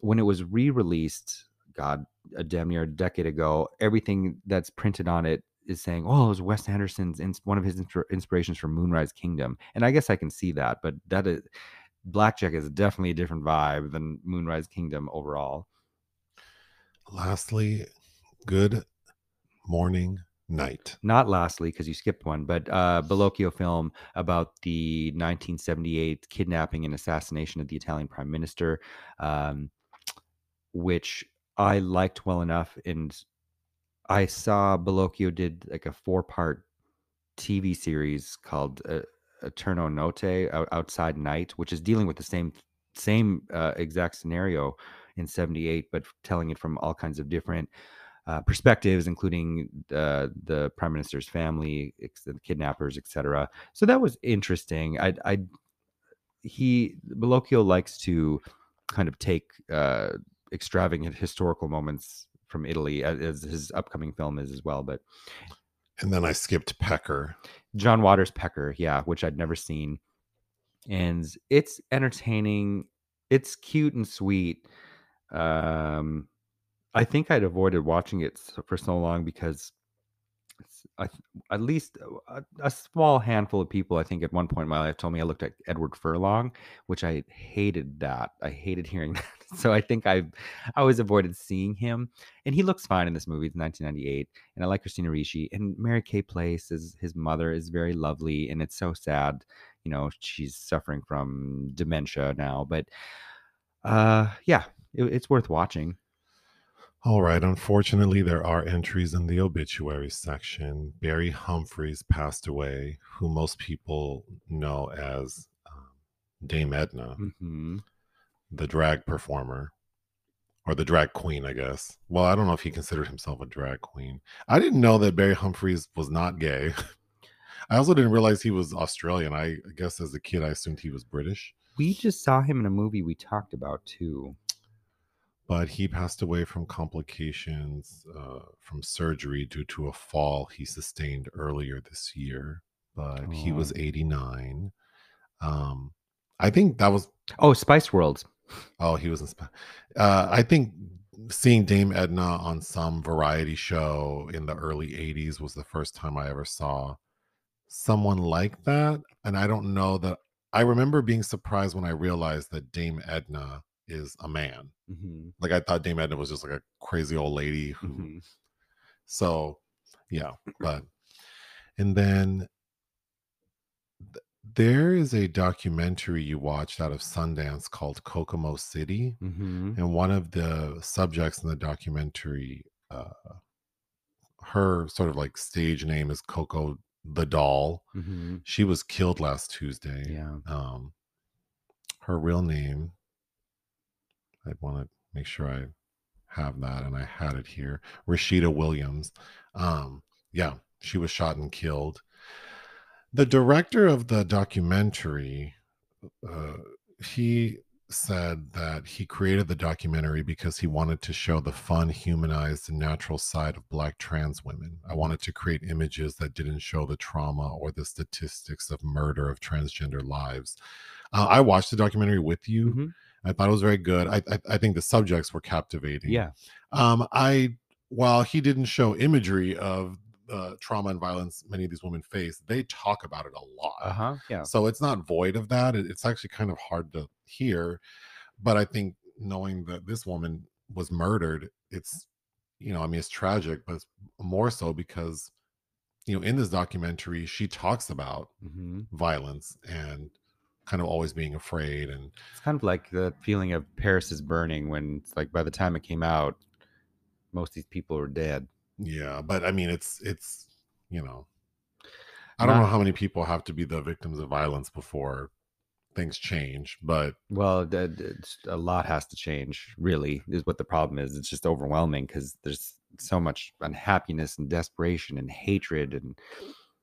when it was re-released god a damn near a decade ago everything that's printed on it is saying, "Oh, it was Wes Anderson's one of his inspirations for Moonrise Kingdom," and I guess I can see that. But that is Blackjack is definitely a different vibe than Moonrise Kingdom overall. Lastly, Good Morning Night. Not lastly, because you skipped one, but uh, Bellocchio film about the 1978 kidnapping and assassination of the Italian prime minister, um, which I liked well enough. And I saw Bellocchio did like a four part TV series called uh, Esterno Notte, Outside Night, which is dealing with the same same uh, exact scenario in 78 but telling it from all kinds of different uh, perspectives including uh, the prime minister's family the kidnappers etc so that was interesting i i he Bellocchio likes to kind of take uh, extravagant historical moments from Italy as his upcoming film is as well but and then I skipped Pecker. John Waters Pecker, yeah, which I'd never seen. And it's entertaining. It's cute and sweet. Um, I think I'd avoided watching it for so long because at least a, a, small handful of people, I think, at one point in my life told me I looked like Edward Furlong, which I hated that. I hated hearing that. So I think I I always avoided seeing him. And he looks fine in this movie. It's 1998, and I like Christina Ricci and Mary Kay Place as his mother is very lovely, and it's so sad. You know, she's suffering from dementia now, but uh, yeah, it, it's worth watching. All right. Unfortunately, there are entries in the obituary section. Barry Humphries passed away, who most people know as um, Dame Edna, mm-hmm. the drag performer, or the drag queen, I guess. Well, I don't know if he considered himself a drag queen. I didn't know that Barry Humphries was not gay. I also didn't realize he was Australian. I guess as a kid, I assumed he was British. We just saw him in a movie we talked about too but he passed away from complications uh, from surgery due to a fall he sustained earlier this year. But oh. he was 89. Um, I think that was. Oh, Spice World. Oh, he was in Spice. Uh, I think seeing Dame Edna on some variety show in the early 80s was the first time I ever saw someone like that. And I don't know that. I remember being surprised when I realized that Dame Edna is a man. Mm-hmm. Like I thought Dame Edna was just like a crazy old lady who mm-hmm. so yeah, but and then th- there is a documentary you watched out of Sundance called Kokomo City. Mm-hmm. And one of the subjects in the documentary, uh, her sort of like stage name is Koko Da Doll. Mm-hmm. She was killed last Tuesday. Yeah. Um, her real name I want to make sure I have that, and I had it here. Rasheeda Williams. Um, yeah, she was shot and killed. The director of the documentary, uh, he said that he created the documentary because he wanted to show the fun, humanized, and natural side of Black trans women. I wanted to create images that didn't show the trauma or the statistics of murder of transgender lives. Uh, I watched the documentary with you. Mm-hmm. I thought it was very good. I, I, I think the subjects were captivating. Yeah. Um, I while he didn't show imagery of uh, trauma and violence many of these women face, they talk about it a lot. Uh huh. Yeah. So it's not void of that. It- It's actually kind of hard to hear. But I think knowing that this woman was murdered, it's, you know, I mean, it's tragic, but it's more so because, you know, in this documentary, she talks about hmm violence and kind of always being afraid. And It's kind of like the feeling of Paris is burning when it's like by the time it came out, most of these people were dead. yeah, but I mean, it's, it's, you know, I don't know how many people have to be the victims of violence before things change, but Well, the- the- it's- a lot has to change, really, is what the problem is. It's just overwhelming because there's so much unhappiness and desperation and hatred. And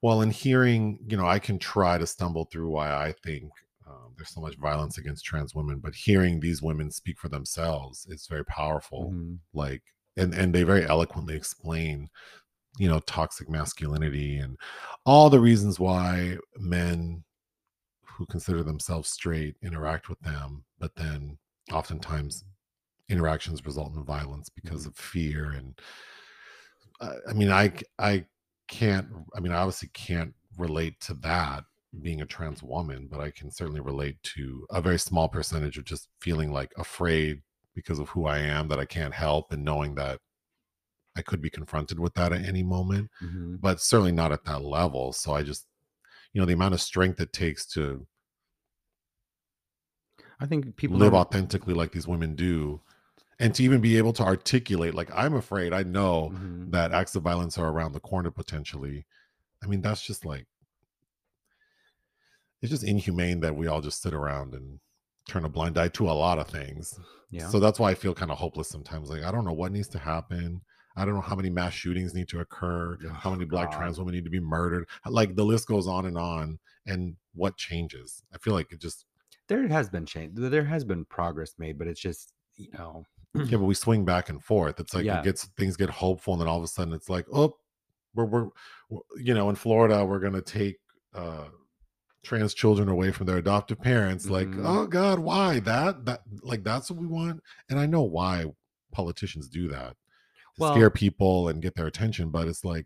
Well, in hearing, you know, I can try to stumble through why I think um, there's so much violence against trans women, but hearing these women speak for themselves is very powerful. Mhm. Like, and and they very eloquently explain, you know, toxic masculinity and all the reasons why men who consider themselves straight interact with them, but then oftentimes interactions result in violence because Mhm. of fear and I I mean, I I can't. I mean, I obviously can't relate to that being a trans woman, but I can certainly relate to a very small percentage of just feeling like afraid because of who I am that I can't help, and knowing that I could be confronted with that at any moment, Mhm. but certainly not at that level. So I just, you know, the amount of strength it takes to I think people live authentically like these women do, and to even be able to articulate, like, I'm afraid. I know Mhm. that acts of violence are around the corner potentially. I mean, that's just like it's just inhumane that we all just sit around and turn a blind eye to a lot of things. Yeah. So that's why I feel kind of hopeless sometimes. Like I don't know what needs to happen. I don't know how many mass shootings need to occur, how Oh, many black God. trans women need to be murdered. Like the list goes on and on. And what changes? I feel like it just there has been change. There has been progress made, but it's just you know. yeah, but we swing back and forth. It's like Yeah. it gets things get hopeful, and then all of a sudden it's like, oh, we're we're we're- you know, in Florida, we're gonna take uh trans children away from their adoptive parents. Like, Mhm. oh God, why that that like that's what we want? And I know why politicians do that Well- scare people and get their attention, but it's like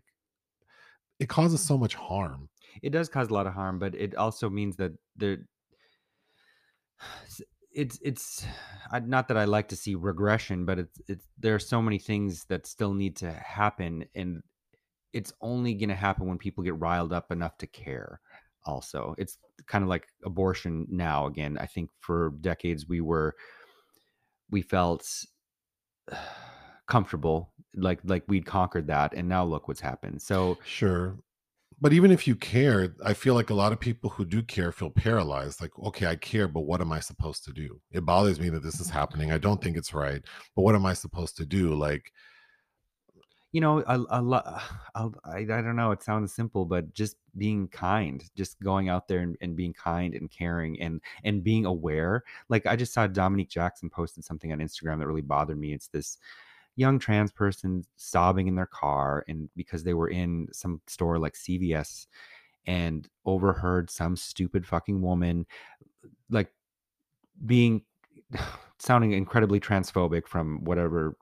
it causes so much harm. it does cause a lot of harm, but it also means that there. It's it's not that I like to see regression, but it's it's there are so many things that still need to happen, and it's only going to happen when people get riled up enough to care. Also, it's kind of like abortion now. Again, I think for decades we were we felt comfortable, like like we'd conquered that, and now look what's happened. So Sure. But even if you care, I feel like a lot of people who do care feel paralyzed. Like, okay, I care, but what am I supposed to do? It bothers me that this is happening. I don't think it's right, but what am I supposed to do? Like, you know lot I, I don't know it sounds simple but just being kind just going out there and, and being kind and caring and and being aware. Like i just saw dominique jackson posted something on instagram that really bothered me. It's this young trans person sobbing in their car and because they were in some store like cvs and overheard some stupid fucking woman like being sounding incredibly transphobic from whatever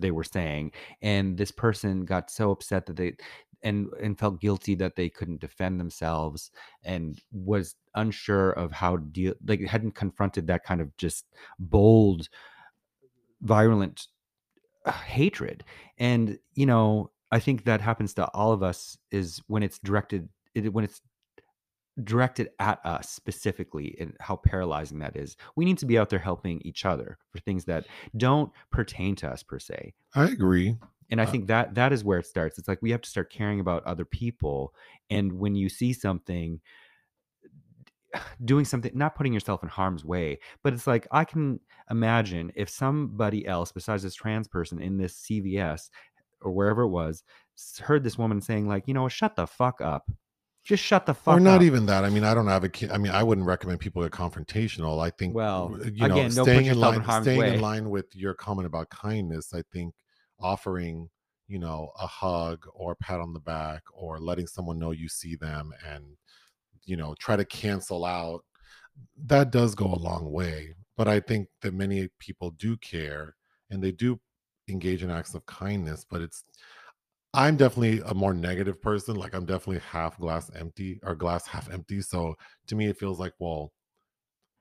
they were saying and this person got so upset that they and and felt guilty that they couldn't defend themselves and was unsure of how deal like hadn't confronted that kind of just bold violent uh, hatred. And you know i think that happens to all of us is when it's directed it, when it's directed at us specifically and how paralyzing that is. We need to be out there helping each other for things that don't pertain to us per se. I agree. and i Uh, think that that is where it starts. It's like we have to start caring about other people and when you see something doing something not putting yourself in harm's way but it's like i can imagine if somebody else besides this trans person in this cvs or wherever it was heard this woman saying like you know shut the fuck up just shut the fuck up. or not up even that. I mean, I don't advocate. I mean, I wouldn't recommend people get confrontational. I think, Well, you know, again, staying in yourself in line, staying way. in line with your comment about kindness. I think offering, you know, a hug or a pat on the back or letting someone know you see them and, you know, try to cancel out. That does go a long way. But I think that many people do care and they do engage in acts of kindness. But it's, I'm definitely a more negative person. Like I'm definitely half glass empty or glass half empty. So to me, it feels like, well,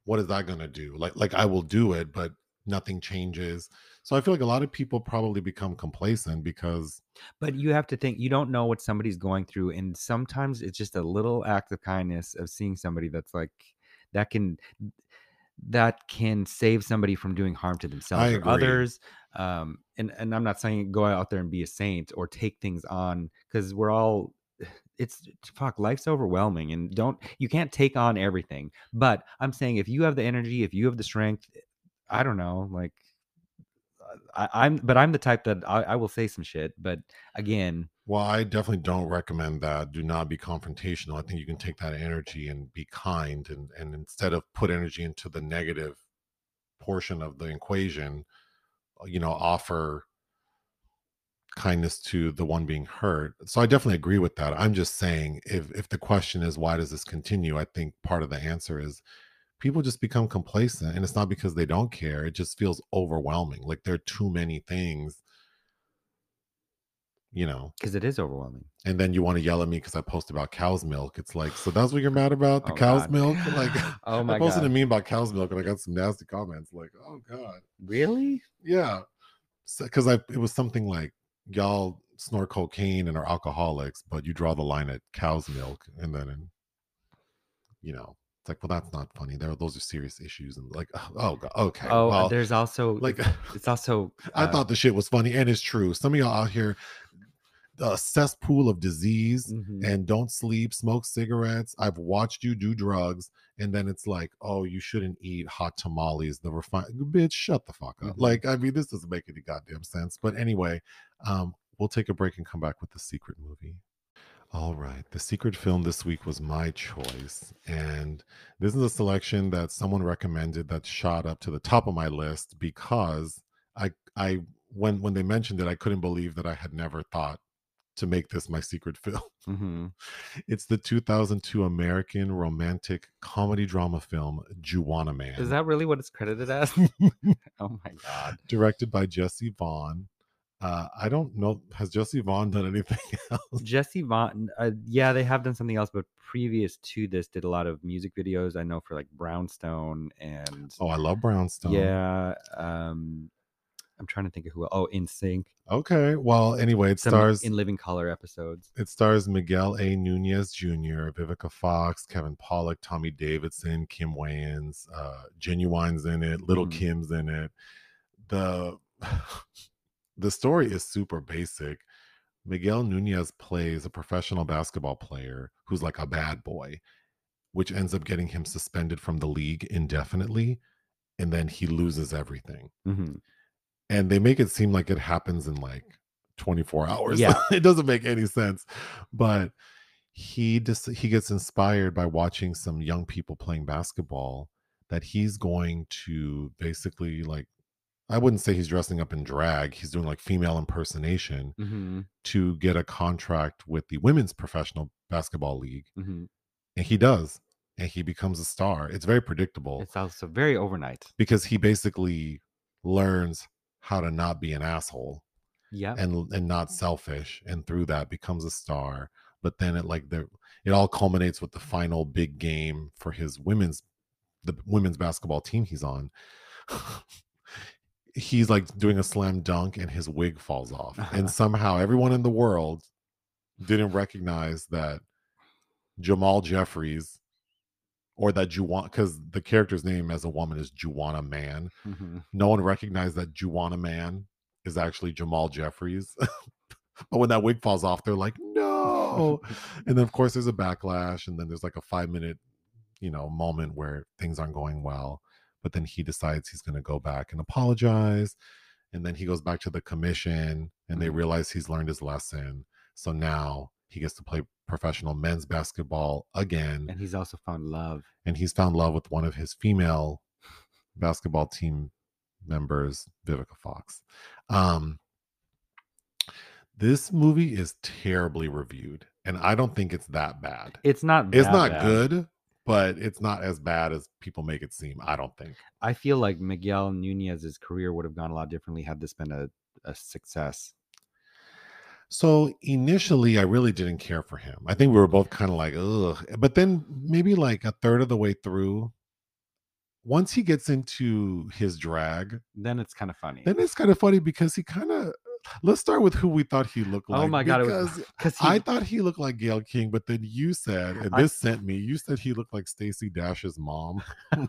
what is that to do? Like, like I will do it, but nothing changes. So I feel like a lot of people probably become complacent because But you have to think you don't know what somebody's going through, and sometimes it's just a little act of kindness of seeing somebody that's like that can that can save somebody from doing harm to themselves or others. Um, and and I'm not saying go out there and be a saint or take things on because we're all it's fuck life's overwhelming and don't you can't take on everything but i'm saying if you have the energy if you have the strength i don't know like I, i'm but i'm the type that I, I will say some shit but again Well, I definitely don't recommend that. Do not be confrontational. I think you can take that energy and be kind and and instead of put energy into the negative portion of the equation, uh, you know, offer kindness to the one being hurt. So I definitely agree with that. I'm just saying if if the question is why does this continue, I think part of the answer is people just become complacent and it's not because they don't care. It just feels overwhelming. Like there are too many things you know because it is overwhelming and then you want to yell at me because I post about cow's milk. It's like, so that's what you're mad about? The Oh, cow's God. milk? Like, oh my I posted god a meme about cow's milk and I got some nasty comments. Like, oh god, really yeah, because I it was something like y'all snort cocaine and are alcoholics, but you draw the line at cow's milk, and then you know, it's like, well, that's not funny. There, those are serious issues, and like, oh, god, okay, oh well, there's also like. it's also I uh, thought the shit was funny, and it's true. Some of y'all out here, a cesspool of disease, mhm. and don't sleep, smoke cigarettes. I've watched you do drugs, and then it's like, oh, you shouldn't eat hot tamales. The refined bitch, shut the fuck up. Mhm. Like, I mean, this doesn't make any goddamn sense. But anyway, um, we'll take a break and come back with the secret movie. All right, the secret film this week was my choice, and this is a selection that someone recommended that shot up to the top of my list because I, I when when they mentioned it, I couldn't believe that I had never thought to make this my secret film. Mhm. It's the 2002 American romantic comedy drama film Juwanna Mann. is that really what it's credited as oh my god directed by Jesse Vaughan? Uh, I don't know. Has Jesse Vaughan done anything else? Jesse Vaughan, uh, yeah, they have done something else, but previous to this, did a lot of music videos. I know for like Brownstone and Oh, I love Brownstone. yeah, um, I'm trying to think of who. Oh, In Sync, Okay. Well, anyway, it some stars in Living Color episodes. it stars Miguel A. Nunez Jr., Vivica Fox, Kevin Pollak, Tommy Davidson, Kim Wayans, uh, Ginuwine's in it, Little Mhm. Kim's in it. The the story is super basic. Miguel Nunez plays a professional basketball player who's like a bad boy, which ends up getting him suspended from the league indefinitely, and then he loses everything. hmm And they make it seem like it happens in like 24 hours. Yeah. it doesn't make any sense. But he just he gets inspired by watching some young people playing basketball that he's going to basically like I wouldn't say he's dressing up in drag. He's doing like female impersonation hmm to get a contract with the women's professional basketball league. hmm And he does. And he becomes a star. It's very predictable It's also very overnight. because he basically learns how to not be an asshole Yeah. and and not selfish and through that becomes a star but then it like the it all culminates with the final big game for his women's the women's basketball team he's on he's like doing a slam dunk and his wig falls off and somehow everyone in the world didn't recognize that Jamal Jeffries or that Juwan because the character's name as a woman is Juwanna Mann Mhm. no one recognized that Juwanna Mann is actually Jamal Jeffries. but when that wig falls off, they're like, no. and then, of course, there's a backlash. And then there's like a five minute, you know, moment where things aren't going well. But then he decides he's going to go back and apologize. And then he goes back to the commission and they Mhm. realize he's learned his lesson. So now he gets to play professional men's basketball again and he's also found love. and he's found love with one of his female basketball team members, Vivica Fox. Um, this movie is terribly reviewed, and I don't think it's that bad. It's not. It's not bad. good, but it's not as bad as people make it seem. I don't think. I feel like Miguel Nunez's career would have gone a lot differently had this been a, a success. So initially, I really didn't care for him. I think we were both kind of like, ugh. But then maybe like a third of the way through, once he gets into his drag, Then it's kind of funny. then it's kind of funny because he kind of. Let's start with who we thought he looked like. oh my god! Because Because I thought he looked like Gayle King, but then you said, and I- this sent me, you said he looked like Stacey Dash's mom.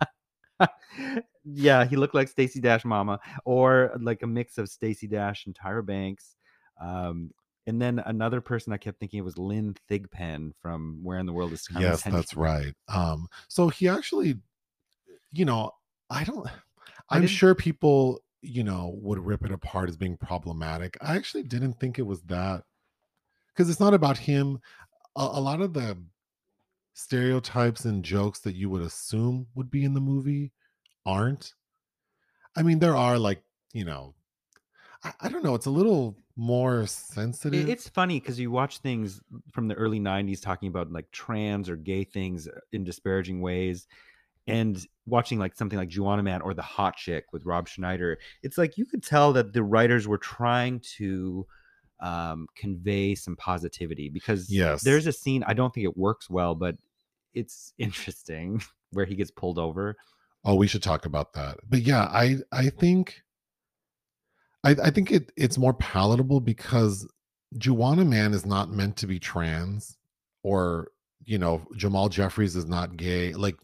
yeah, he looked like Stacey Dash Mama, or like a mix of Stacey Dash and Tyra Banks. Um, and then another person I kept thinking it was Lynn Thigpen from Where in the World is Carmen yes, that's right. Um, so he actually, you know, I don't. I I'm didn't- sure people, you know, would rip it apart as being problematic. I actually didn't think it was that, because it's not about him. A, a lot of the stereotypes and jokes that you would assume would be in the movie aren't. I mean, there are like, you know, I, I don't know. It's a little more sensitive. It's funny because you watch things from the early 90s talking about like trans or gay things uh, in disparaging ways. And watching like something like Juwanna Mann or The Hot Chick with Rob Schneider, it's like you could tell that the writers were trying to um, convey some positivity because Yes. there's a scene, I don't think it works well, but it's interesting where he gets pulled over. Oh, we should talk about that. But yeah, I I think I I think it it's more palatable because Juwanna Mann is not meant to be trans or you know, Jamal Jeffries is not gay. Like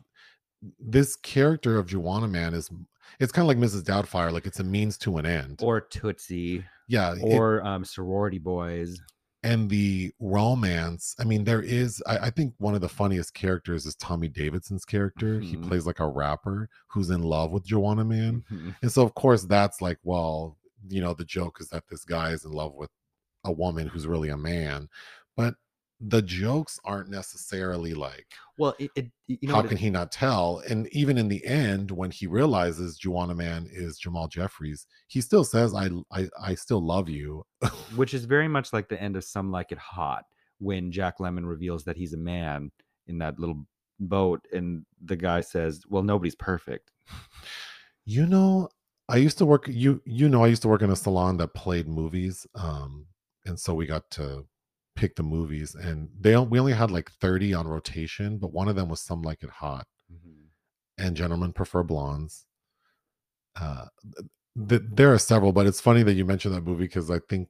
this character of Juwanna Mann is it's kind of like Mrs. Doubtfire, like it's a means to an end. Or Tootsie yeah, it- or um, Sorority Boys. and the romance i mean there is I, I think one of the funniest characters is tommy davidson's character he Mhm. plays like a rapper who's in love with Juwanna Mann Mhm. and so of course that's like well you know the joke is that this guy is in love with a woman who's really a man but the jokes aren't necessarily like Well, it, it you know how what it- can he not tell and even in the end when he realizes Juwanna Mann is jamal jeffries he still says i i, I still love you which is very much like the end of Some Like It Hot when Jack Lemmon reveals that he's a man in that little boat, and the guy says, "Well, nobody's perfect." You know, I used to work you you know I used to work in a salon that played movies um and so we got to pick the movies and they we only had like 30 on rotation but one of them was some like it hot and gentlemen prefer blondes. Uh th- th- there are several but it's funny that you mentioned that movie cuz I think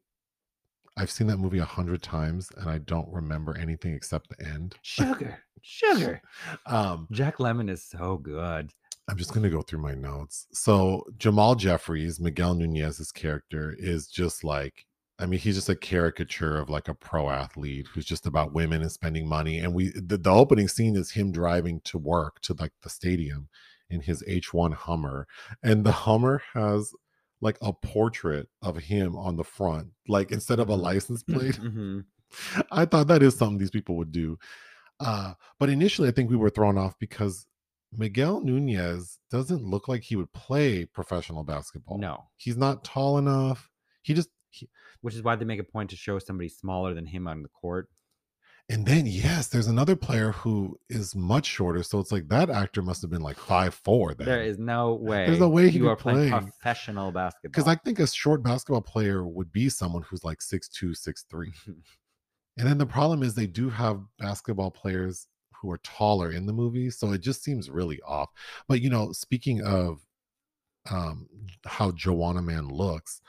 I've seen that movie a hundred times and I don't remember anything except the end. Sugar, sugar. Um Jack Lemmon is so good. I'm just gonna go through my notes. So Jamal Jeffries, Miguel Nunez's character, is just like I mean, he's just a caricature of like a pro athlete who's just about women and spending money. And we the, the opening scene is him driving to work to like the stadium in his H1 Hummer. And the Hummer has like a portrait of him on the front, like instead of a Mhm. license plate. Mhm. I thought that is something these people would do. Uh, but initially, I think we were thrown off because Miguel Nunez doesn't look like he would play professional basketball. No, He's not tall enough. He just, he, which is why they make a point to show somebody smaller than him on the court. and then, yes, there's another player who is much shorter. So it's like that actor must have been like five four then. There is no way. There's no way he you are playing play. professional basketball. Because I think a short basketball player would be someone who's like six two, six three. And then the problem is they do have basketball players who are taller in the movie, so it just seems really off. But you know, speaking of um how Juwanna Mann looks,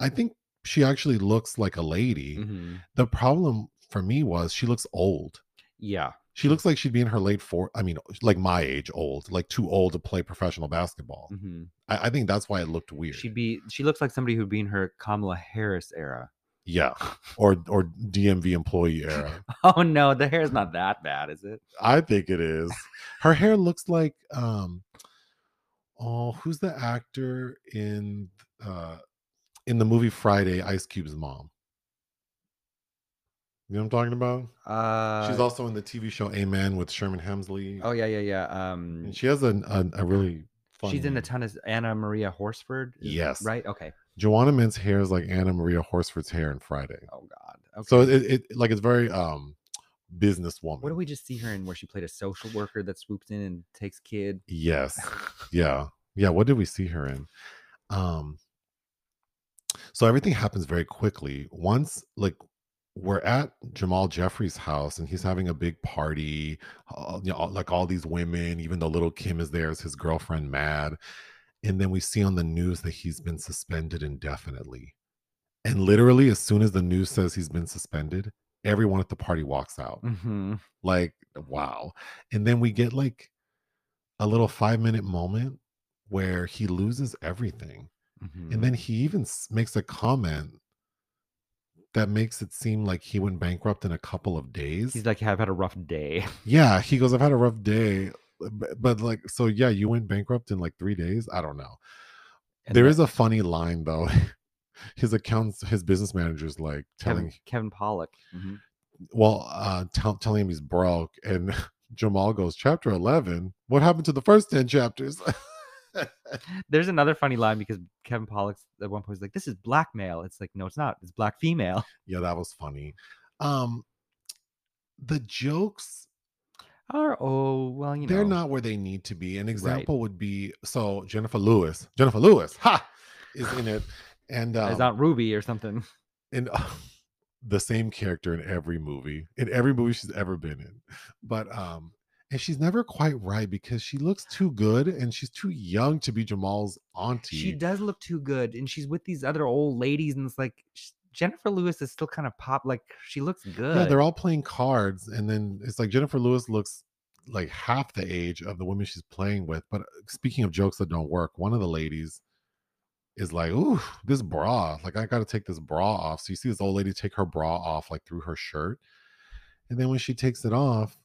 I think she actually looks like a lady. Mhm. The problem for me was she looks old. Yeah, She looks like she'd be in her late four. I mean, like my age, old, like too old to play professional basketball. mhm. I, I think that's why it looked weird. she'd be. She looks like somebody who'd be in her Kamala Harris era. Yeah, or or DMV employee era. Oh no, the hair's not that bad, is it? I think it is. Her hair looks like um oh, who's the actor in uh in the movie Friday, Ice Cube's mom? You know what I'm talking about? Uh, She's also in the TV show Amen with Sherman Hemsley. Oh yeah, yeah, yeah. Um, and she has a a, a really fun she's in a ton of Anna Maria Horsford. Yes. Right. Okay. Joanna Mint's hair is like Anna Maria Horsford's hair in Friday. Oh God. Okay. So it, it like it's very um businesswoman. what do we just see her in where she played a social worker that swoops in and takes kid? Yes. yeah yeah what did we see her in um so everything happens very quickly once like we're at Jamal Jeffrey's house and he's having a big party, uh, you know, like all these women, even though little Kim is there as his girlfriend, mad. And then we see on the news that he's been suspended indefinitely. And literally, as soon as the news says he's been suspended, everyone at the party walks out. hmm Like, wow. And then we get like a little five minute moment where he loses everything. hmm And then he even makes a comment that makes it seem like he went bankrupt in a couple of days. he's like, I've had a rough day. yeah, he goes, I've had a rough day. But, but like, so yeah, you went bankrupt in like three days. I don't know. And There then is a funny line though. his accounts, his business manager's like telling, Kevin, Kevin Pollak. Mhm. well, uh, tell, telling him he's broke. And Jamal goes, Chapter 11. What happened to the first 10 chapters? There's another funny line because Kevin Pollak at one point is like, "This is blackmail." It's like, no, it's not. It's black female. yeah, that was funny. Um, the jokes Or oh, well, you know, they're not where they need to be. An example would be so Jennifer Lewis, Jennifer Lewis, ha, is in it, and um, Aunt Ruby or something. and the same character in every movie, in every movie she's ever been in, but um, and she's never quite right because she looks too good and she's too young to be Jamal's auntie. She does look too good, and she's with these other old ladies, and it's like Jennifer Lewis is still kind of pop. Like she looks good. Yeah, they're all playing cards, and then it's like Jennifer Lewis looks like half the age of the women she's playing with. But uh, speaking of jokes that don't work, one of the ladies is like, "Ooh, this bra! Like I got to take this bra off." So you see this old lady take her bra off like through her shirt, and then when she takes it off,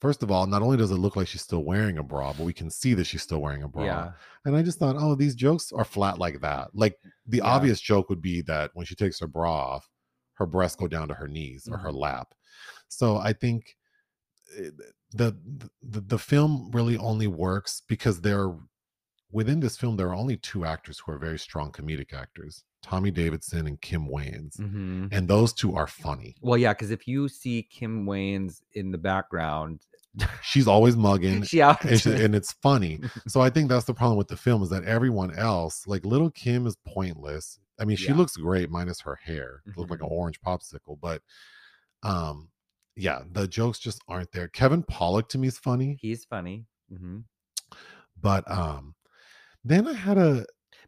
first of all, not only does it look like she's still wearing a bra, but we can see that she's still wearing a bra. yeah, And I just thought, oh, these jokes are flat like that. Like the Yeah. obvious joke would be that when she takes her bra off, her breasts go down to her knees or her Mhm. lap. So I think eh, the, the the film really only works because there within this film there are only two actors who are very strong comedic actors, Tommy Davidson and Kim Wayans. hmm And those two are funny. Well, yeah, because if you see Kim Wayans in the background, She's always mugging. she and, she- and it's funny. So I think that's the problem with the film is that everyone else, like little Kim, is pointless. I mean, she Yeah. looks great minus her hair. Looked like an orange popsicle, but um, yeah, the jokes just aren't there. Kevin Pollak to me is funny, He's funny. hmm but um, then I had a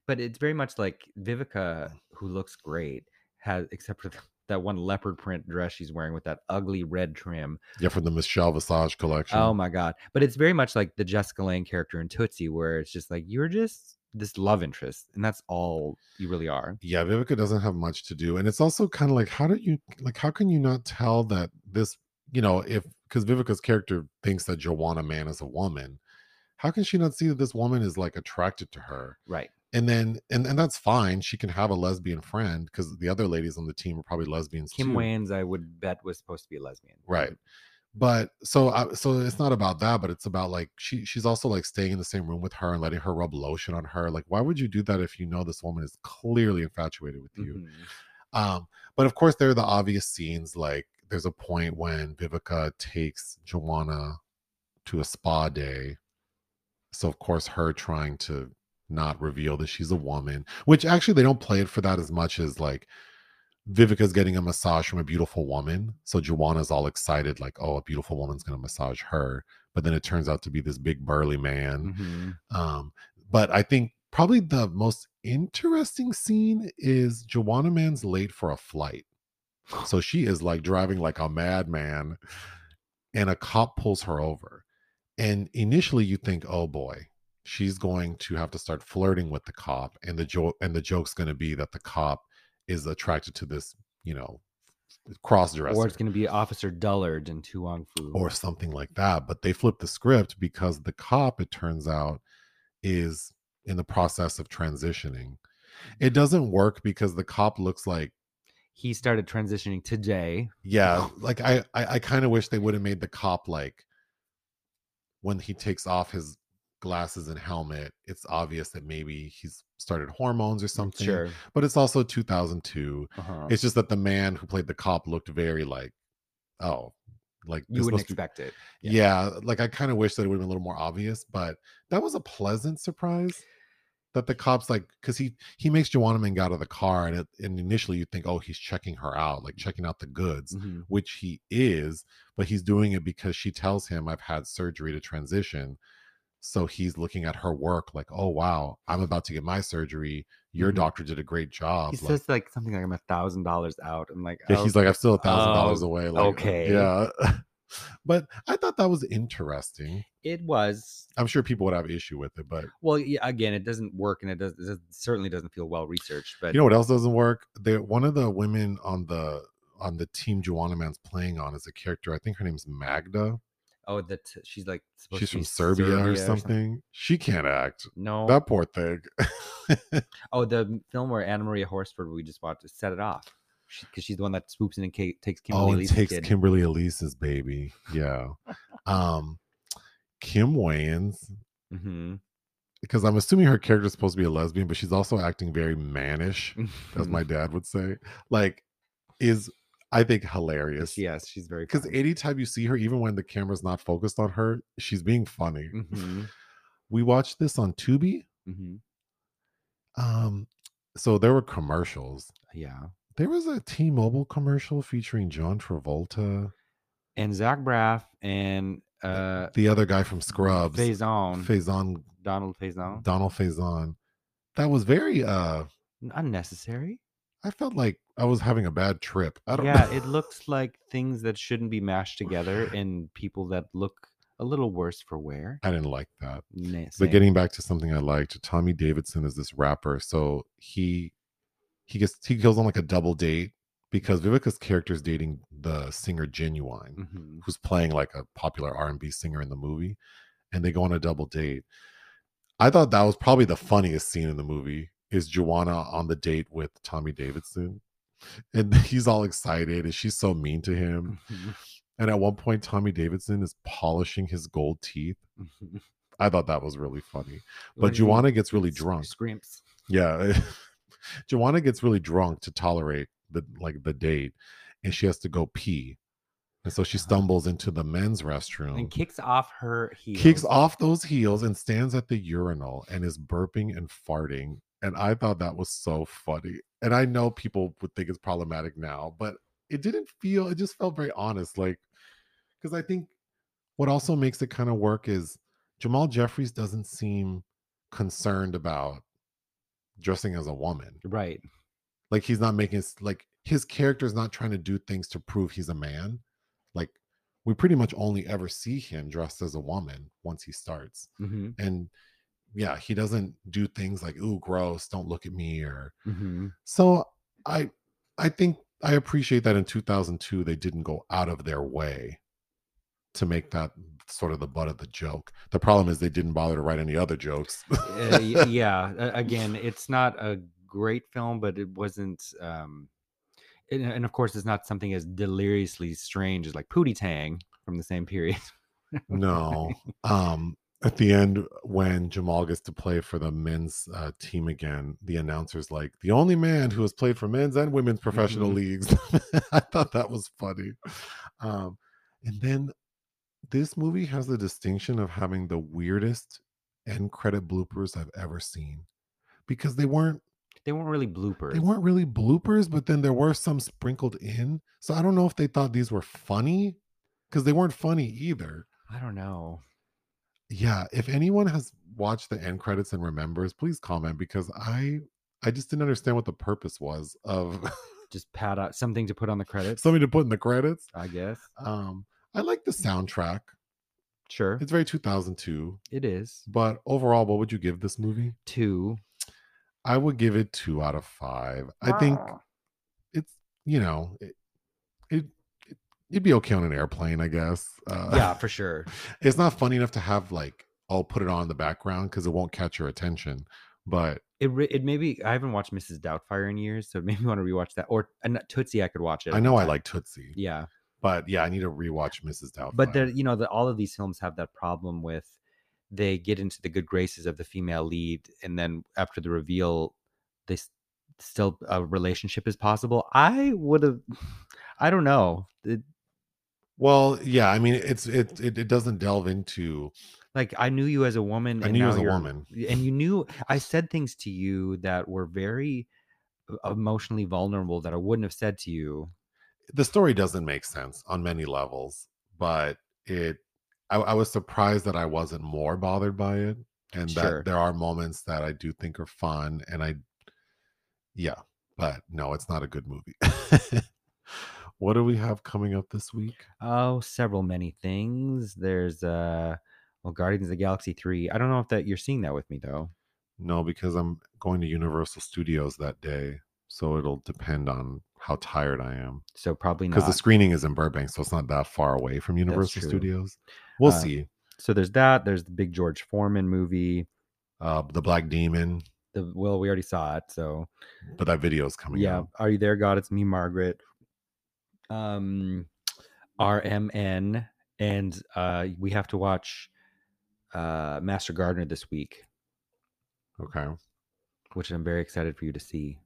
but it's very much like Vivica, who looks great, has except for th- that one leopard print dress she's wearing with that ugly red trim. yeah from the Michelle Visage oh collection. Oh my god! But it's very much like the Jessica Lange character in Tootsie, where it's just like you're just this love interest, and that's all you really are. yeah, Vivica doesn't have much to do, and it's also kind of like how do you like how can you not tell that this you know if because Vivica's character thinks that Juwanna Mann is a woman, how can she not see that this woman is like attracted to her? Right. And then and, and that's fine she can have a lesbian friend because the other ladies on the team are probably lesbians Kim too. Wayans, I would bet, was supposed to be a lesbian. right but so I, so it's not about that but it's about like she she's also like staying in the same room with her and letting her rub lotion on her like why would you do that if you know this woman is clearly infatuated with you Mhm. um but of course there are the obvious scenes like there's a point when vivica takes Juwanna to a spa day so of course her trying to not reveal that she's a woman which actually they don't play it for that as much as like vivica's getting a massage from a beautiful woman so Juwanna's all excited like oh a beautiful woman's going to massage her but then it turns out to be this big burly man Mhm. um, but I think probably the most interesting scene is Juwanna Mann's late for a flight. So she is like driving like a madman, and a cop pulls her over. And initially you think, oh boy, she's going to have to start flirting with the cop, and the joke and the joke's going to be that the cop is attracted to this, you know, cross dresser Or it's going to be Officer Dollard and To Wong Foo. or something like that. But they flip the script because the cop, it turns out, is in the process of transitioning. It doesn't work because the cop looks like, he started transitioning today. yeah, like I, I, I kind of wish they would have made the cop like when he takes off his glasses and helmet, it's obvious that maybe he's started hormones or something. Sure. But it's also 2002. Uh-huh. It's just that the man who played the cop looked very like, oh, like you wouldn't expect it. yeah. like I kind of wish that it would have been a little more obvious, but that was a pleasant surprise. that the cops like because he he makes Joanna Ming out of the car and it, and initially you think oh he's checking her out like checking out the goods Mhm. which he is but he's doing it because she tells him I've had surgery to transition so he's looking at her work like oh wow I'm about to get my surgery your Mhm. doctor did a great job He like, says like something like I'm a thousand dollars out. I'm like, yeah, he's like I'm still a thousand dollars oh, away like okay. yeah but I thought that was interesting it was I'm sure people would have issue with it but well. Yeah, again, it doesn't work, and it does. It certainly doesn't feel well researched. But you know what else doesn't work? There, one of the women on the on the team Juwanna Mann's playing on is a character. I think her name's Magda. Oh, that she's like supposed She's to be from Serbia, or something. something. She can't act. No, That poor thing. oh, the film where Anna Maria Horsford we just watched set it off because she's the one that swoops in and takes Kimberly oh, and Elise's takes kid. Kimberly Elise's baby. Yeah. um, Kim Wayans, hmm because I'm assuming her character is supposed to be a lesbian, but she's also acting very mannish, as my dad would say. Like, is I think hilarious. yes, she's very Because anytime you see her, even when the camera's not focused on her, she's being funny. hmm We watched this on Tubi. hmm Um, so there were commercials. yeah, There was a T-Mobile commercial featuring John Travolta, and Zach Braff and uh the other guy from Scrubs, Faison, Faison, Donald Faison. Donald Faison. That was very. uh Unnecessary. I felt like I was having a bad trip. I don't. Yeah, it looks like things that shouldn't be mashed together and people that look a little worse for wear. I didn't like that. Nah, But getting back to something I liked, Tommy Davidson is this rapper. So he he gets he goes on like a double date because Vivica's character is dating the singer Ginuwine, Mhm. who's playing like a popular R and B singer in the movie, and they go on a double date. I thought that was probably the funniest scene in the movie is Juwanna on the date with Tommy Davidson. And he's all excited and she's so mean to him. Mhm. And at one point, Tommy Davidson is polishing his gold teeth. Mhm. I thought that was really funny. But Juwanna gets really drunk. Scrimps. Yeah. Juwanna gets really drunk to tolerate the like the date and she has to go pee. And so she stumbles into the men's restroom, And kicks off her heels. kicks off those heels and stands at the urinal and is burping and farting. And I thought that was so funny. And I know people would think it's problematic now, but it didn't feel it just felt very honest. Like because I think what also makes it kind of work is Jamal Jeffries doesn't seem concerned about dressing as a woman. Right. Like he's not making like his character is not trying to do things to prove he's a man. Like we pretty much only ever see him dressed as a woman once he starts. hmm And yeah, he doesn't do things like ooh gross, don't look at me or hmm so I I think I appreciate that in 2002 they didn't go out of their way to make that sort of the butt of the joke. The problem is they didn't bother to write any other jokes. Uh, yeah. Again, it's not a great film, but it wasn't. um and, and of course, it's not something as deliriously strange as like Pootie Tang from the same period. no. Um at the end when Jamal gets to play for the men's uh, team again, the announcer's like the only man who has played for men's and women's professional Mhm. leagues. I thought that was funny. Um and then this movie has the distinction of having the weirdest end credit bloopers I've ever seen because they weren't They weren't really bloopers. they weren't really bloopers, but then there were some sprinkled in. So I don't know if they thought these were funny because they weren't funny either. I don't know. Yeah, if anyone has watched the end credits and remembers, please comment because I I just didn't understand what the purpose was of Just pat out something to put on the credits. something to put in the credits. I guess. Um, I like the soundtrack. Sure. It's very 2002. It is. But overall, what would you give this movie? Two. I would give it two out of five. I think it's you know it, it, it'd be okay on an airplane, I guess. Uh, Yeah, for sure. it's not funny enough to have like I'll put it on in the background because it won't catch your attention. But It re- it maybe I haven't watched Mrs. Doubtfire in years, so maybe want to rewatch that. Or and Tootsie, I could watch it. I know I like Tootsie. Yeah, But yeah, I need to rewatch Mrs. Doubtfire. but there, you know, the, all of these films have that problem with they get into the good graces of the female lead, and then after the reveal, they s- still a relationship is possible. I would have, I don't know. It, Well, yeah, I mean, it's it, it it doesn't delve into like I knew you as a woman. I and knew you as a woman. and you knew I said things to you that were very uh, emotionally vulnerable that I wouldn't have said to you. the story doesn't make sense on many levels, but it I, I was surprised that I wasn't more bothered by it. And Sure. that there are moments that I do think are fun. And I yeah, but no, it's not a good movie. what do we have coming up this week? Oh, several many things. There's uh well Guardians of the Galaxy 3. I don't know if that you're seeing that with me though. No, because I'm going to Universal Studios that day. So it'll depend on how tired I am. So probably not Because the screening is in Burbank, so it's not that far away from Universal. Studios. We'll Uh, see. so there's that. There's the big George Foreman movie. Uh, the Black Demon, The well, we already saw it. So but that video is coming yeah. out. Are you there, God? It's me, Margaret. Um RMN. And uh we have to watch uh Master Gardener this week, Okay. which I'm very excited for you to see.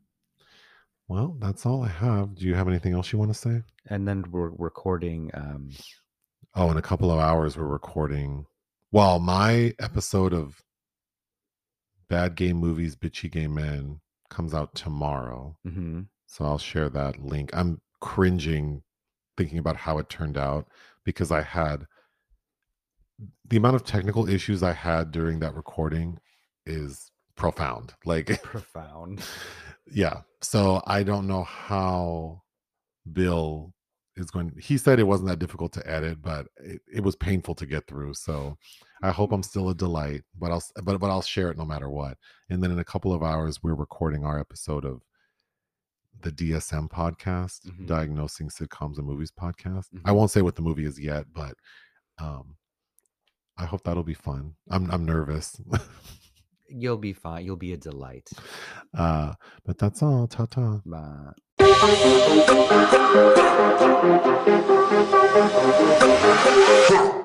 Well, that's all I have. Do you have anything else you want to say? And then we're recording um Oh, in a couple of hours, we're recording. Well, my episode of Bad Game Movies, Bitchy Gay Men comes out tomorrow. mhm. So I'll share that link. I'm cringing thinking about how it turned out because I had the amount of technical issues I had during that recording is profound. Like, profound. yeah. So I don't know how Bill is going. He said it wasn't that difficult to edit, but it, it was painful to get through. So I hope I'm still a delight, but I'll but but I'll share it no matter what. And then in a couple of hours, we're recording our episode of the DSM podcast, Mhm. diagnosing sitcoms and movies podcast. I Mhm. won't say what the movie is yet, but um, I hope that'll be fun. I'm I'm nervous. You'll be fine. You'll be a delight. uh, but that's all. Ta ta. But Huh.